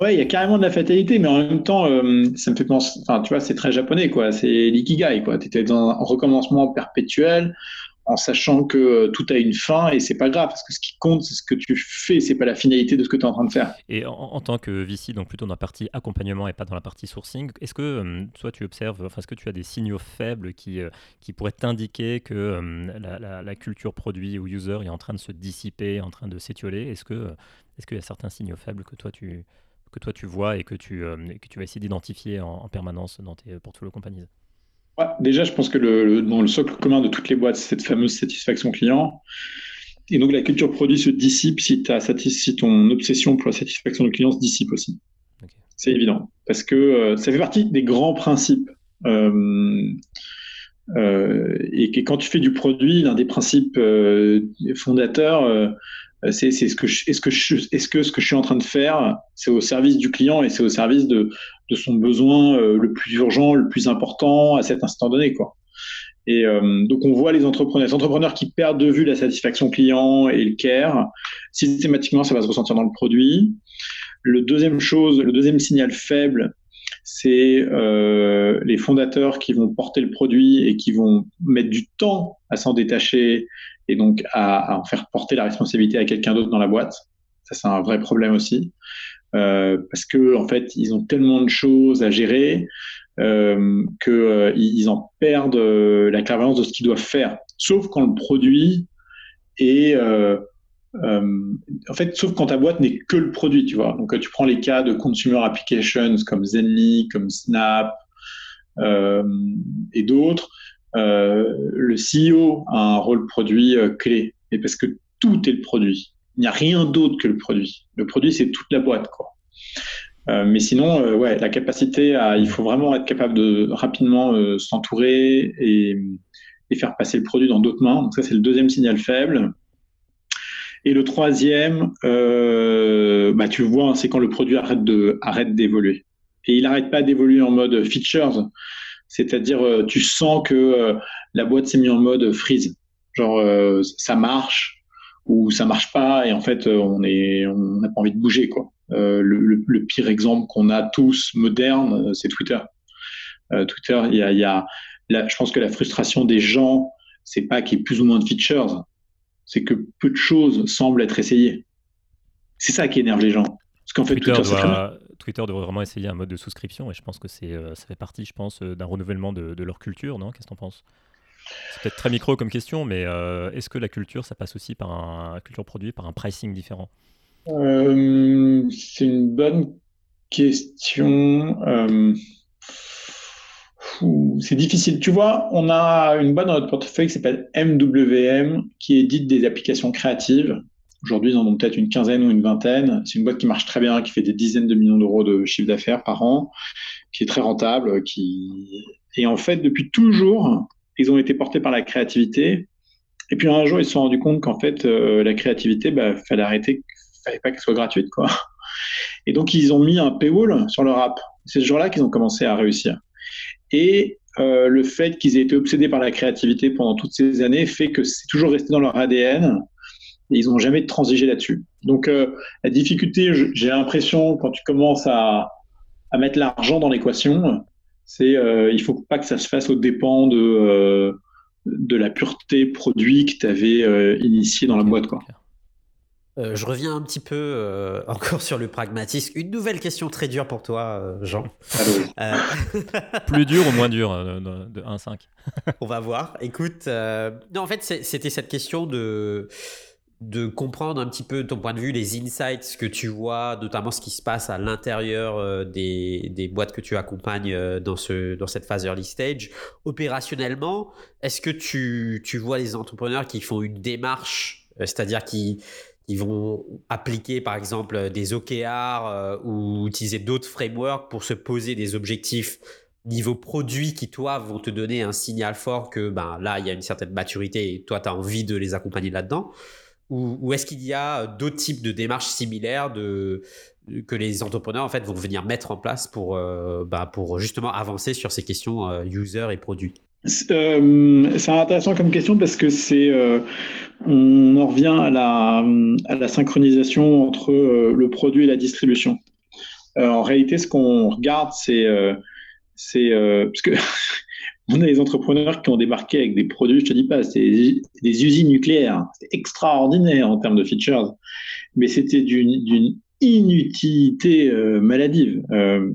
Ouais, il y a carrément de la fatalité, mais en même temps, euh, ça me fait penser. Enfin, tu vois, c'est très japonais, quoi. C'est l'ikigai, quoi. Tu étais dans un recommencement perpétuel en sachant que euh, tout a une fin et c'est pas grave parce que ce qui compte c'est ce que tu fais, c'est pas la finalité de ce que tu es en train de faire. Et en, tant que VC, donc plutôt dans la partie accompagnement et pas dans la partie sourcing, est-ce que euh, toi tu observes, enfin est-ce que tu as des signaux faibles qui, euh, qui pourraient t'indiquer que la, culture produit ou user est en train de se dissiper, en train de s'étioler? Est-ce que est-ce qu'il y a certains signaux faibles que toi tu que toi tu vois et que tu que tu vas essayer d'identifier en, en, permanence dans tes portfolios compagnies? Déjà, je pense que le, dans le socle commun de toutes les boîtes, c'est cette fameuse satisfaction client. Et donc, la culture produit se dissipe si, as, si ton obsession pour la satisfaction du client se dissipe aussi. C'est évident. Parce que euh, ça fait partie des grands principes. Euh, euh, et que quand tu fais du produit, l'un des principes fondateurs, c'est ce que, ce que je suis en train de faire, c'est au service du client et c'est au service de, son besoin euh, le plus urgent, le plus important à cet instant donné. Et euh, donc on voit les entrepreneurs, entrepreneurs qui perdent de vue la satisfaction client et le care. Systématiquement, ça va se ressentir dans le produit. Le deuxième chose, le deuxième signal faible, c'est euh, les fondateurs qui vont porter le produit et qui vont mettre du temps à s'en détacher et donc à, en faire porter la responsabilité à quelqu'un d'autre dans la boîte. Ça, c'est un vrai problème aussi. Euh, parce que en fait, ils ont tellement de choses à gérer euh, qu'ils euh, en perdent euh, la clairvoyance de ce qu'ils doivent faire. Sauf quand le produit est en fait, sauf quand ta boîte n'est que le produit, tu vois. Donc, tu prends les cas de consumer applications comme Zenly, comme Snap et d'autres. Le CEO a un rôle produit clé, et parce que tout est le produit. Il n'y a rien d'autre que le produit. Le produit, c'est toute la boîte. Euh, mais sinon, euh, ouais, la capacité à, il faut vraiment être capable de rapidement euh, s'entourer et, faire passer le produit dans d'autres mains. Donc ça, c'est le deuxième signal faible. Et le troisième, bah, tu vois, c'est quand le produit arrête d'évoluer. Et il n'arrête pas d'évoluer en mode features, c'est-à-dire tu sens que la boîte s'est mise en mode freeze. Genre, ça marche, ou ça marche pas et en fait euh, on n'a pas envie de bouger quoi. Euh, le, le, pire exemple qu'on a tous moderne, euh, c'est Twitter. Euh, Twitter, il y a, y a là, je pense que la frustration des gens, c'est pas qu'il y ait plus ou moins de features, c'est que peu de choses semblent être essayées. C'est ça qui énerve les gens. Parce qu'en fait, Twitter, Twitter, doit, Twitter, devrait vraiment essayer un mode de souscription et je pense que c'est ça fait partie, je pense, d'un renouvellement de, leur culture, non? Qu'est-ce que tu en penses? C'est peut-être très micro comme question, mais euh, est-ce que la culture, ça passe aussi par un culture produit, par un pricing différent? Euh, C'est une bonne question. Euh, c'est difficile. Tu vois, on a une boîte dans notre portefeuille qui s'appelle MWM, qui édite des applications créatives. Aujourd'hui, ils en ont peut-être une quinzaine ou une vingtaine. C'est une boîte qui marche très bien, qui fait des dizaines de millions d'euros de chiffre d'affaires par an, qui est très rentable, et en fait, depuis toujours, ils ont été portés par la créativité. Et puis un jour, ils se sont rendus compte qu'en fait, euh, la créativité, bah, fallait arrêter, fallait pas qu'elle soit gratuite, quoi. Et donc, ils ont mis un paywall sur leur app. C'est ce jour-là qu'ils ont commencé à réussir. Et euh, le fait qu'ils aient été obsédés par la créativité pendant toutes ces années fait que c'est toujours resté dans leur ADN et ils n'ont jamais transigé là-dessus. Donc, euh, la difficulté, j'ai l'impression, quand tu commences à, à mettre l'argent dans l'équation, c'est euh, il faut pas que ça se fasse au dépens de euh, de la pureté produit que tu avais euh, initié dans la boîte quoi. je reviens un petit peu [laughs] encore sur le pragmatisme. Une nouvelle question très dure pour toi, Jean. [laughs] Plus dur ou moins dur de, 1 à 5 On va voir. Écoute, non, en fait, c'était cette question de de comprendre un petit peu ton point de vue, les insights que tu vois, notamment ce qui se passe à l'intérieur euh, des, des, boîtes que tu accompagnes euh, dans, ce, dans cette phase early stage. Opérationnellement, est-ce que tu, tu, vois les entrepreneurs qui font une démarche, euh, c'est-à-dire qui, qui, vont appliquer par exemple des OKR ou utiliser d'autres frameworks pour se poser des objectifs niveau produit qui, toi, vont te donner un signal fort que ben, là, il y a une certaine maturité et toi, tu as envie de les accompagner là-dedans? Ou, est-ce qu'il y a d'autres types de démarches similaires de, que les entrepreneurs en fait vont venir mettre en place pour, euh, bah, pour justement avancer sur ces questions euh, user et produit? Euh, c'est intéressant comme question parce que c'est on en revient à la, à la synchronisation entre le produit et la distribution. en réalité, ce qu'on regarde, c'est c'est parce que [laughs] on a des entrepreneurs qui ont débarqué avec des produits, je te dis pas, c'est des, usines nucléaires. C'était extraordinaire en termes de features, mais c'était d'une inutilité euh, maladive. Euh,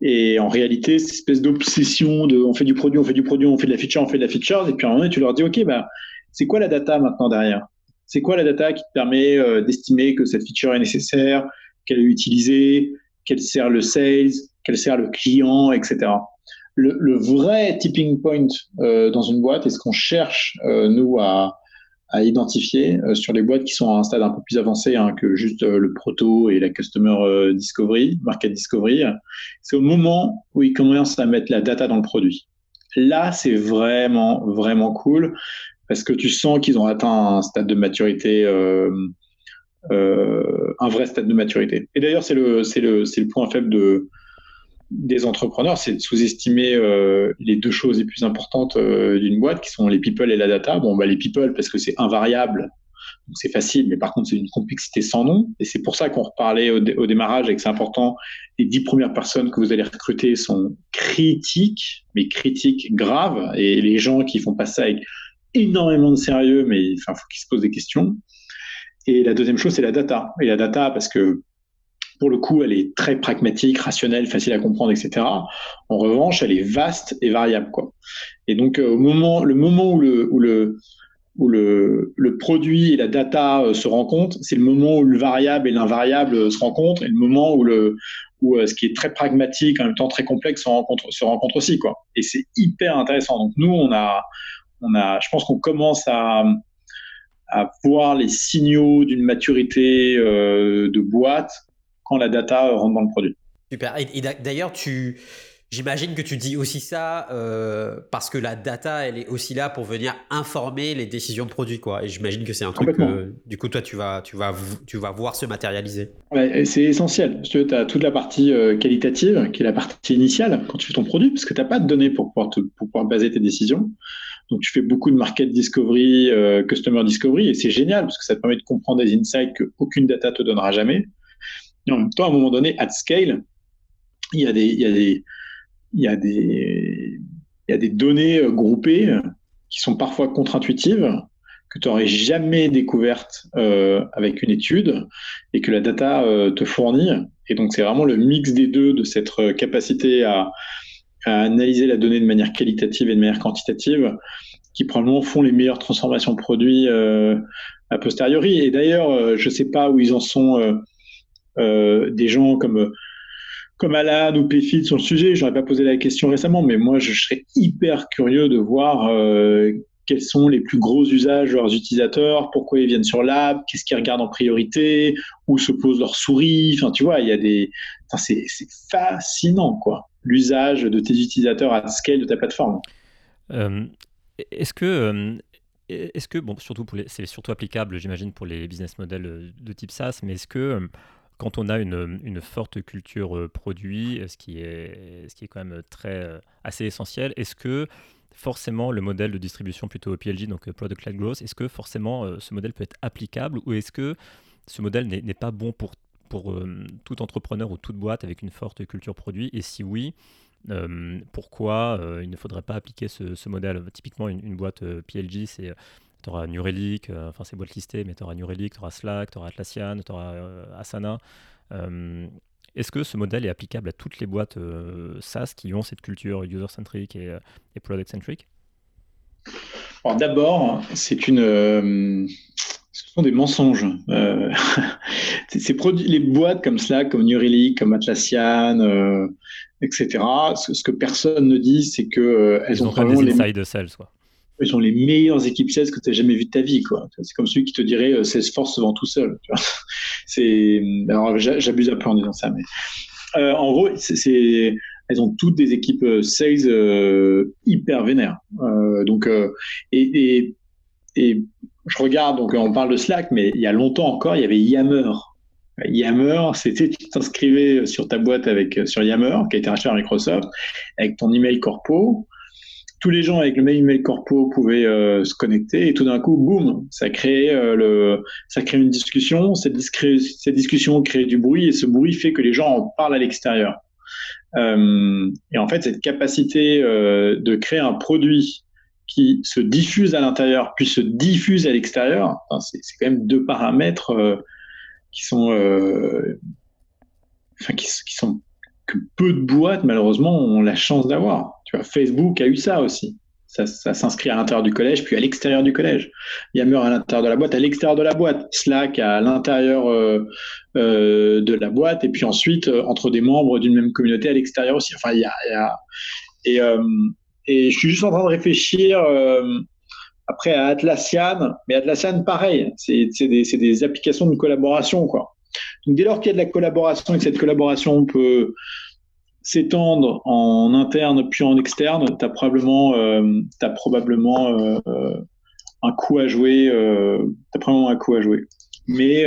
et en réalité, cette espèce d'obsession de on fait du produit, on fait du produit, on fait de la feature, on fait de la feature, et puis à un moment donné, tu leur dis, OK, bah, c'est quoi la data maintenant derrière? C'est quoi la data qui te permet euh, d'estimer que cette feature est nécessaire, qu'elle est utilisée, qu'elle sert le sales, qu'elle sert le client, etc le, vrai tipping point euh, dans une boîte et ce qu'on cherche, euh, nous, à, identifier euh, sur les boîtes qui sont à un stade un peu plus avancé hein, que juste le proto et la customer discovery, market discovery, c'est au moment où ils commencent à mettre la data dans le produit. Là, c'est vraiment, vraiment cool parce que tu sens qu'ils ont atteint un stade de maturité, un vrai stade de maturité. Et d'ailleurs, c'est le, le, le point faible de, des entrepreneurs, c'est de sous-estimer euh, les deux choses les plus importantes euh, d'une boîte, qui sont les people et la data. Bon, bah, les people, parce que c'est invariable, donc c'est facile, mais par contre, c'est une complexité sans nom. Et c'est pour ça qu'on reparlait au, démarrage et que c'est important. Les dix premières personnes que vous allez recruter sont critiques, mais critiques graves. Et les gens qui font pas ça avec énormément de sérieux, mais enfin, faut qu'ils se posent des questions. Et la deuxième chose, c'est la data. Et la data, parce que pour le coup, elle est très pragmatique, rationnelle, facile à comprendre, etc. En revanche, elle est vaste et variable, quoi. Et donc, euh, au moment, le moment où le, le, le, produit et la data euh, se rencontrent, c'est le moment où le variable et l'invariable euh, se rencontrent, et le moment où le, où ce qui est très pragmatique, en même temps très complexe, se rencontre, se rencontre aussi, quoi. Et c'est hyper intéressant. Donc, nous, on a, on a, je pense qu'on commence à voir les signaux d'une maturité de boîte quand la data rentre dans le produit. Super. Et, d'ailleurs, tu, j'imagine que tu dis aussi ça euh, parce que la data, elle est aussi là pour venir informer les décisions de produit, quoi. Et j'imagine que c'est un truc que, du coup, toi, tu vas, tu vas, tu vas voir se matérialiser. c'est essentiel. Tu as toute la partie euh, qualitative, qui est la partie initiale quand tu fais ton produit, parce que tu n'as pas de données pour pouvoir, pour pouvoir baser tes décisions. Donc, tu fais beaucoup de market discovery, euh, customer discovery, et c'est génial parce que ça te permet de comprendre des insights qu'aucune data te donnera jamais en même temps, à un moment donné, at scale, il y a des, données euh, groupées euh, qui sont parfois contre-intuitives que tu n'aurais jamais découvertes euh, avec une étude et que la data te fournit. Et donc, c'est vraiment le mix des deux, de cette capacité à, analyser la donnée de manière qualitative et de manière quantitative, qui probablement font les meilleures transformations produits a posteriori. Et d'ailleurs, je ne sais pas où ils en sont euh, des gens comme comme Alan ou Péfit sur le sujet. J'aurais pas posé la question récemment, mais moi, je serais hyper curieux de voir euh, quels sont les plus gros usages de leurs utilisateurs, pourquoi ils viennent sur l'app, qu'est-ce qu'ils regardent en priorité, où se pose leur souris. Enfin, tu vois, il y a des. c'est fascinant, quoi. L'usage de tes utilisateurs à scale de ta plateforme. Euh, est-ce que. est-ce que, bon, surtout pour c'est surtout applicable, j'imagine, pour les business models de type SaaS, mais est-ce que quand on a une, forte culture euh, produit, ce qui est, quand même très, euh, assez essentiel, est-ce que forcément le modèle de distribution plutôt PLG, donc euh, Product Led Growth, est-ce que forcément ce modèle peut être applicable ou est-ce que ce modèle n'est pas bon pour, tout entrepreneur ou toute boîte avec une forte culture produit? Et si oui, pourquoi il ne faudrait pas appliquer ce, modèle? Typiquement, une boîte PLG, c'est tu auras New Relic, euh, enfin c'est boîtes listées, mais tu auras New Relic, tu auras Slack, tu auras Atlassian, tu auras euh, Asana. Euh, est-ce que ce modèle est applicable à toutes les boîtes SaaS qui ont cette culture user-centric et, product-centric? D'abord, c'est une, ce des mensonges. Euh, [laughs] les boîtes comme Slack, comme New Relic, comme Atlassian, etc. Ce, que personne ne dit, c'est que elles ont, vraiment des inside les... sales, quoi. Ils ont les meilleures équipes sales que tu as jamais vues de ta vie. C'est comme celui qui te dirait euh, Salesforce se vend tout seul. [laughs] J'abuse un peu en disant ça, mais euh, en gros, elles ont toutes des équipes sales hyper vénères. donc, et, je regarde, on parle de Slack, mais il y a longtemps encore, il y avait Yammer. Yammer, c'était tu t'inscrivais sur ta boîte avec sur Yammer, qui a été racheté par Microsoft, avec ton email corpo. Tous les gens avec le même email corpo pouvaient euh, se connecter et tout d'un coup, boum, ça crée euh, le, ça crée une discussion. Cette, cette, discussion crée du bruit et ce bruit fait que les gens en parlent à l'extérieur. Euh, et en fait, cette capacité de créer un produit qui se diffuse à l'intérieur puis se diffuse à l'extérieur, c'est quand même deux paramètres euh, qui sont, euh, enfin, qui, sont que peu de boîtes malheureusement ont la chance d'avoir. Facebook a eu ça aussi. Ça, s'inscrit à l'intérieur du collège puis à l'extérieur du collège. Yammer à l'intérieur de la boîte, à l'extérieur de la boîte. Slack à l'intérieur euh, de la boîte et puis ensuite entre des membres d'une même communauté à l'extérieur aussi. Enfin, il y a, y a et je suis juste en train de réfléchir euh, après à Atlassian, mais Atlassian, pareil, c'est des, des, applications de collaboration. Quoi. Donc dès lors qu'il y a de la collaboration et que cette collaboration peut s'étendre en interne puis en externe, tu as probablement, euh, probablement euh, un coup à jouer. as probablement un coup à jouer. Mais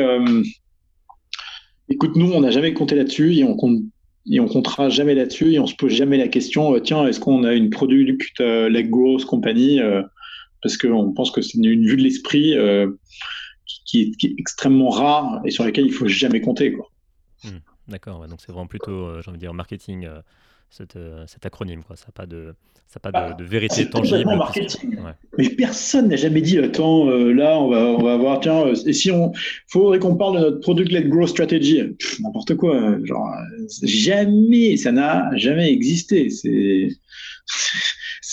écoute, nous, on n'a jamais compté là-dessus et on compte et on comptera jamais là-dessus et on se pose jamais la question euh, tiens est-ce qu'on a une product euh, like growth compagnie euh, parce qu'on pense que c'est une vue de l'esprit qui, est, extrêmement rare et sur laquelle il faut jamais compter. Hmm, d'accord donc c'est vraiment plutôt j'ai envie de dire marketing cet, cet acronyme quoi ça n'a pas de ça pas de, bah, vérité tangible. Marketing. Mais personne n'a jamais dit attends, là on va on va voir tiens et si on faudrait qu'on parle de notre product led growth strategy n'importe quoi genre jamais ça n'a jamais existé c'est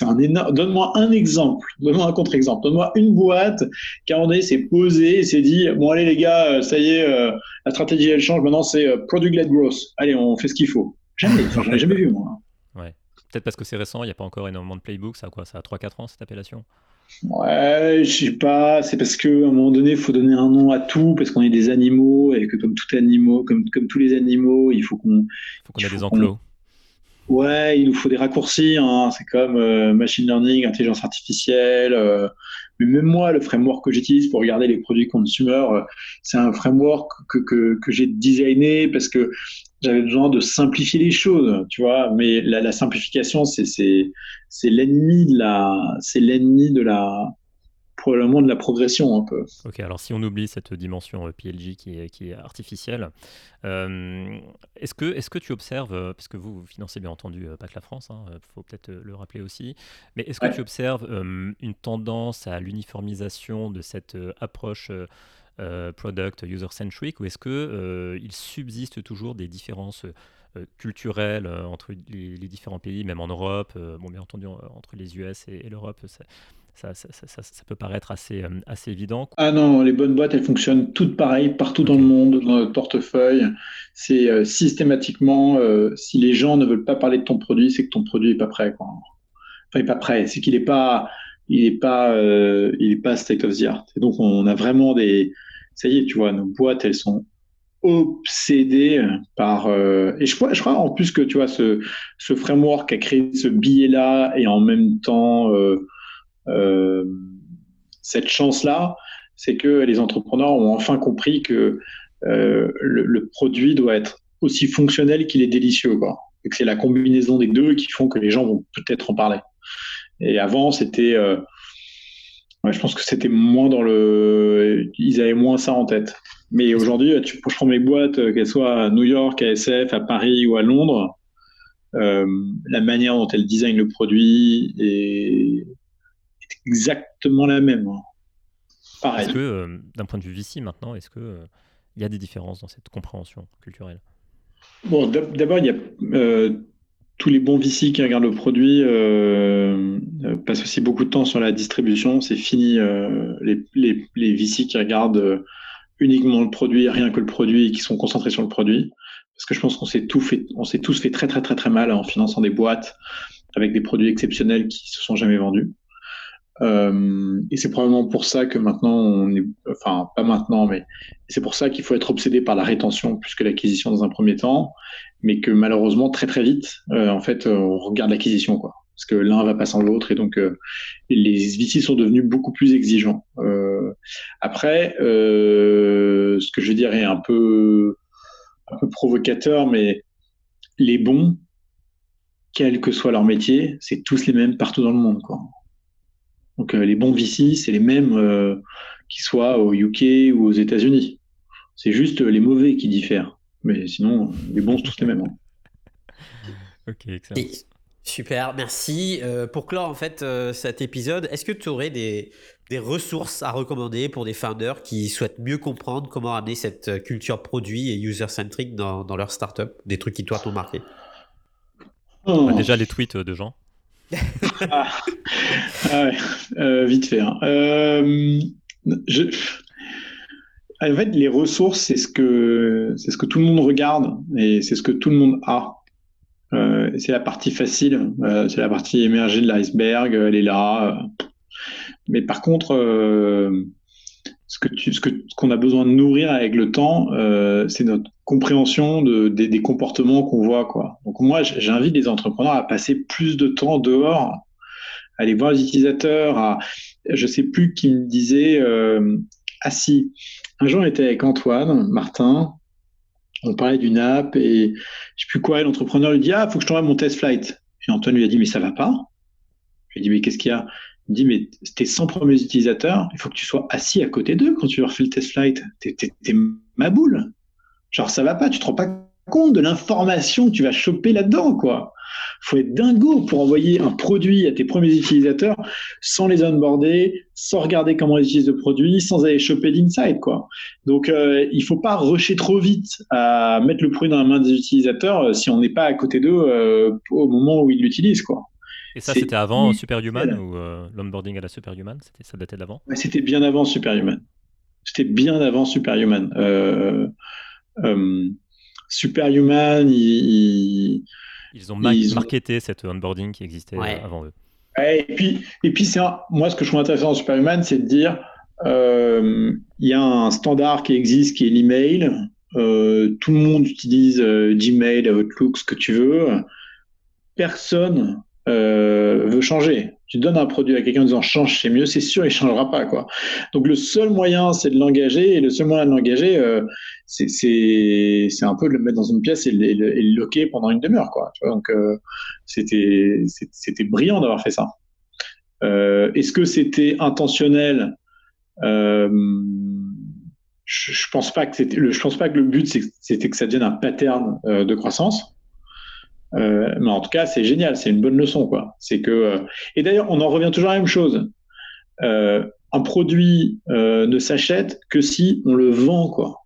c'est un énorme donne-moi un exemple donne-moi un contre-exemple donne-moi une boîte qui a s'est posée et s'est dit bon allez les gars ça y est la stratégie elle change maintenant c'est product led growth allez on fait ce qu'il faut jamais j'en ai jamais vu moi ouais Peut-être parce que c'est récent, il n'y a pas encore énormément de playbooks. Ça a quoi Ça a 3-4 ans cette appellation? Ouais, je sais pas. C'est parce qu'à un moment donné, il faut donner un nom à tout, parce qu'on est des animaux, et que comme, tout animaux, comme, comme tous les animaux, il faut qu'on. faut qu'on ait des enclos. Ouais, il nous faut des raccourcis. Hein. C'est comme euh, machine learning, intelligence artificielle. Euh, mais même moi, le framework que j'utilise pour regarder les produits consumer, euh, c'est un framework que, que, que j'ai designé parce que j'avais besoin de simplifier les choses, tu vois. Mais la, la simplification, c'est l'ennemi de la c'est l'ennemi de la probablement de la progression un peu. Ok, alors si on oublie cette dimension euh, PLG qui est, qui est artificielle, euh, est-ce que, est que tu observes, euh, parce que vous, vous financez bien entendu pas que la France, il hein, faut peut-être le rappeler aussi, mais est-ce que tu observes une tendance à l'uniformisation de cette approche product user-centric ou est-ce qu'il il subsiste toujours des différences culturelles entre les, différents pays, même en Europe, bon bien entendu entre les US et, et l'Europe, ça, ça, ça, ça, peut paraître assez, euh, assez évident. Ah non, les bonnes boîtes, elles fonctionnent toutes pareilles partout dans le monde, dans notre portefeuille. C'est euh, systématiquement, euh, si les gens ne veulent pas parler de ton produit, c'est que ton produit n'est pas prêt. Quoi. Enfin, il n'est pas prêt, c'est qu'il n'est pas, il est pas, il est pas state of the art. Et donc, on a vraiment des. Ça y est, tu vois, nos boîtes, elles sont obsédées par. et je crois, je crois en plus que, tu vois, ce, ce framework a créé ce billet-là et en même temps. Euh, cette chance-là, c'est que les entrepreneurs ont enfin compris que euh, le, produit doit être aussi fonctionnel qu'il est délicieux. Quoi. Et que c'est la combinaison des deux qui font que les gens vont peut-être en parler. Et avant, c'était. Euh, je pense que c'était moins dans le. Ils avaient moins ça en tête. Mais aujourd'hui, tu, je prends mes boîtes, qu'elles soient à New York, à SF, à Paris ou à Londres, la manière dont elles designent le produit et exactement la même. Hein. Pareil. Est-ce que, euh, d'un point de vue VC maintenant, est-ce qu'il euh, il y a des différences dans cette compréhension culturelle? Bon, d'abord, il y a. Euh, tous les bons VC qui regardent le produit passent aussi beaucoup de temps sur la distribution. C'est fini les, les, les, VC qui regardent uniquement le produit, rien que le produit et qui sont concentrés sur le produit. Parce que je pense qu'on s'est tout fait, on s'est tous fait très très très très mal en finançant des boîtes avec des produits exceptionnels qui se sont jamais vendus. Euh, et c'est probablement pour ça que maintenant on est, enfin pas maintenant, mais c'est pour ça qu'il faut être obsédé par la rétention plus que l'acquisition dans un premier temps, mais que malheureusement très très vite, euh, en fait, on regarde l'acquisition quoi, parce que l'un va pas sans l'autre et donc euh, les VC sont devenus beaucoup plus exigeants. Euh, après, euh, ce que je veux dire est un peu un peu provocateur, mais les bons, quel que soit leur métier, c'est tous les mêmes partout dans le monde. Quoi. Donc euh, les bons VC, c'est les mêmes euh, qu'ils soient au UK ou aux États-Unis. C'est juste les mauvais qui diffèrent. Mais sinon, les bons, sont tous les mêmes. Hein. Ok, excellent. super, merci. Euh, pour clore en fait cet épisode, est-ce que tu aurais des, des ressources à recommander pour des founders qui souhaitent mieux comprendre comment amener cette culture produit et user-centric dans, dans leur startup? Des trucs qui, toi, t'ont marqué? Oh. Déjà, les tweets de gens. Ah. ah euh, vite fait. Hein. Euh, je... En fait, les ressources, c'est ce que c'est ce que tout le monde regarde et c'est ce que tout le monde a. Euh, c'est la partie facile, euh, c'est la partie émergée de l'iceberg, elle est là. Mais par contre, euh, ce que qu'on a besoin de nourrir avec le temps, euh, c'est notre compréhension de, des, des comportements qu'on voit, quoi. Donc moi, j'invite les entrepreneurs à passer plus de temps dehors, à aller voir les utilisateurs. À, je sais plus qui me disait, euh, ah si, un jour on était avec Antoine Martin, on parlait d'une app et je sais plus quoi, l'entrepreneur lui dit ah faut que je t'envoie mon test flight. Et Antoine lui a dit mais ça va pas. Je lui ai dit mais qu'est-ce qu'il y a? Il dit, mais tes 100 premiers utilisateurs, il faut que tu sois assis à côté d'eux quand tu leur fais le test flight. T'es, ma boule. Genre, ça va pas, tu te rends pas compte de l'information que tu vas choper là-dedans, quoi. Faut être dingo pour envoyer un produit à tes premiers utilisateurs sans les onboarder, sans regarder comment ils utilisent le produit, sans aller choper l'inside, quoi. Donc, euh, il faut pas rusher trop vite à mettre le produit dans la main des utilisateurs euh, si on n'est pas à côté d'eux euh, au moment où ils l'utilisent, quoi. Et ça, c'était avant Superhuman ou euh, l'onboarding à la Superhuman Ça datait d'avant? C'était bien avant Superhuman. C'était bien avant Superhuman. Euh, euh, Superhuman, ils, ils ont marketé cette onboarding qui existait avant eux. et puis, et puis moi, ce que je trouve intéressant dans Superhuman, c'est de dire il y a un standard qui existe qui est l'email. tout le monde utilise Gmail, Outlook, ce que tu veux. Personne euh, veut changer. Tu donnes un produit à quelqu'un en disant change, c'est mieux, c'est sûr, il changera pas quoi. Donc le seul moyen, c'est de l'engager et le seul moyen de l'engager, euh, c'est un peu de le mettre dans une pièce et, le, loquer pendant une demi-heure donc euh, c'était brillant d'avoir fait ça. Euh, Est-ce que c'était intentionnel? Je, je pense pas que c'était je pense pas que le but c'était que ça devienne un pattern de croissance. Euh, mais en tout cas, c'est génial, c'est une bonne leçon, quoi. C'est que euh, et d'ailleurs, on en revient toujours à la même chose. Euh, un produit euh, ne s'achète que si on le vend, quoi.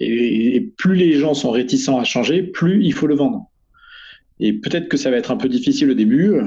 Et, plus les gens sont réticents à changer, plus il faut le vendre. Et peut-être que ça va être un peu difficile au début,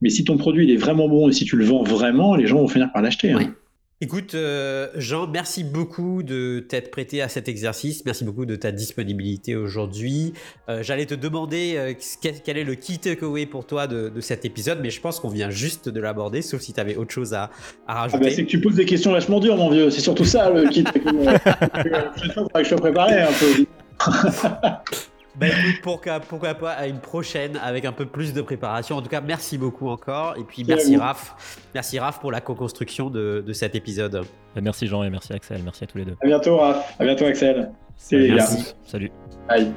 mais si ton produit est vraiment bon et si tu le vends vraiment, les gens vont finir par l'acheter. Hein. Écoute, euh, Jean, merci beaucoup de t'être prêté à cet exercice. Merci beaucoup de ta disponibilité aujourd'hui. Euh, j'allais te demander euh, quel, est le key takeaway pour toi de, cet épisode, mais je pense qu'on vient juste de l'aborder, sauf si tu avais autre chose à, à rajouter. Ah bah c'est que tu poses des questions vachement dures, mon vieux. C'est surtout ça le key takeaway. [laughs] que je sois préparé un peu. [laughs] Bah écoute, pourquoi, pas à une prochaine avec un peu plus de préparation. En tout cas, merci beaucoup encore. Et puis merci Raph. Merci Raph pour la co-construction de, cet épisode. Bah, merci Jean et merci Axel. Merci à tous les deux. À bientôt Raph. À bientôt Axel. Salut les gars. Salut. Bye.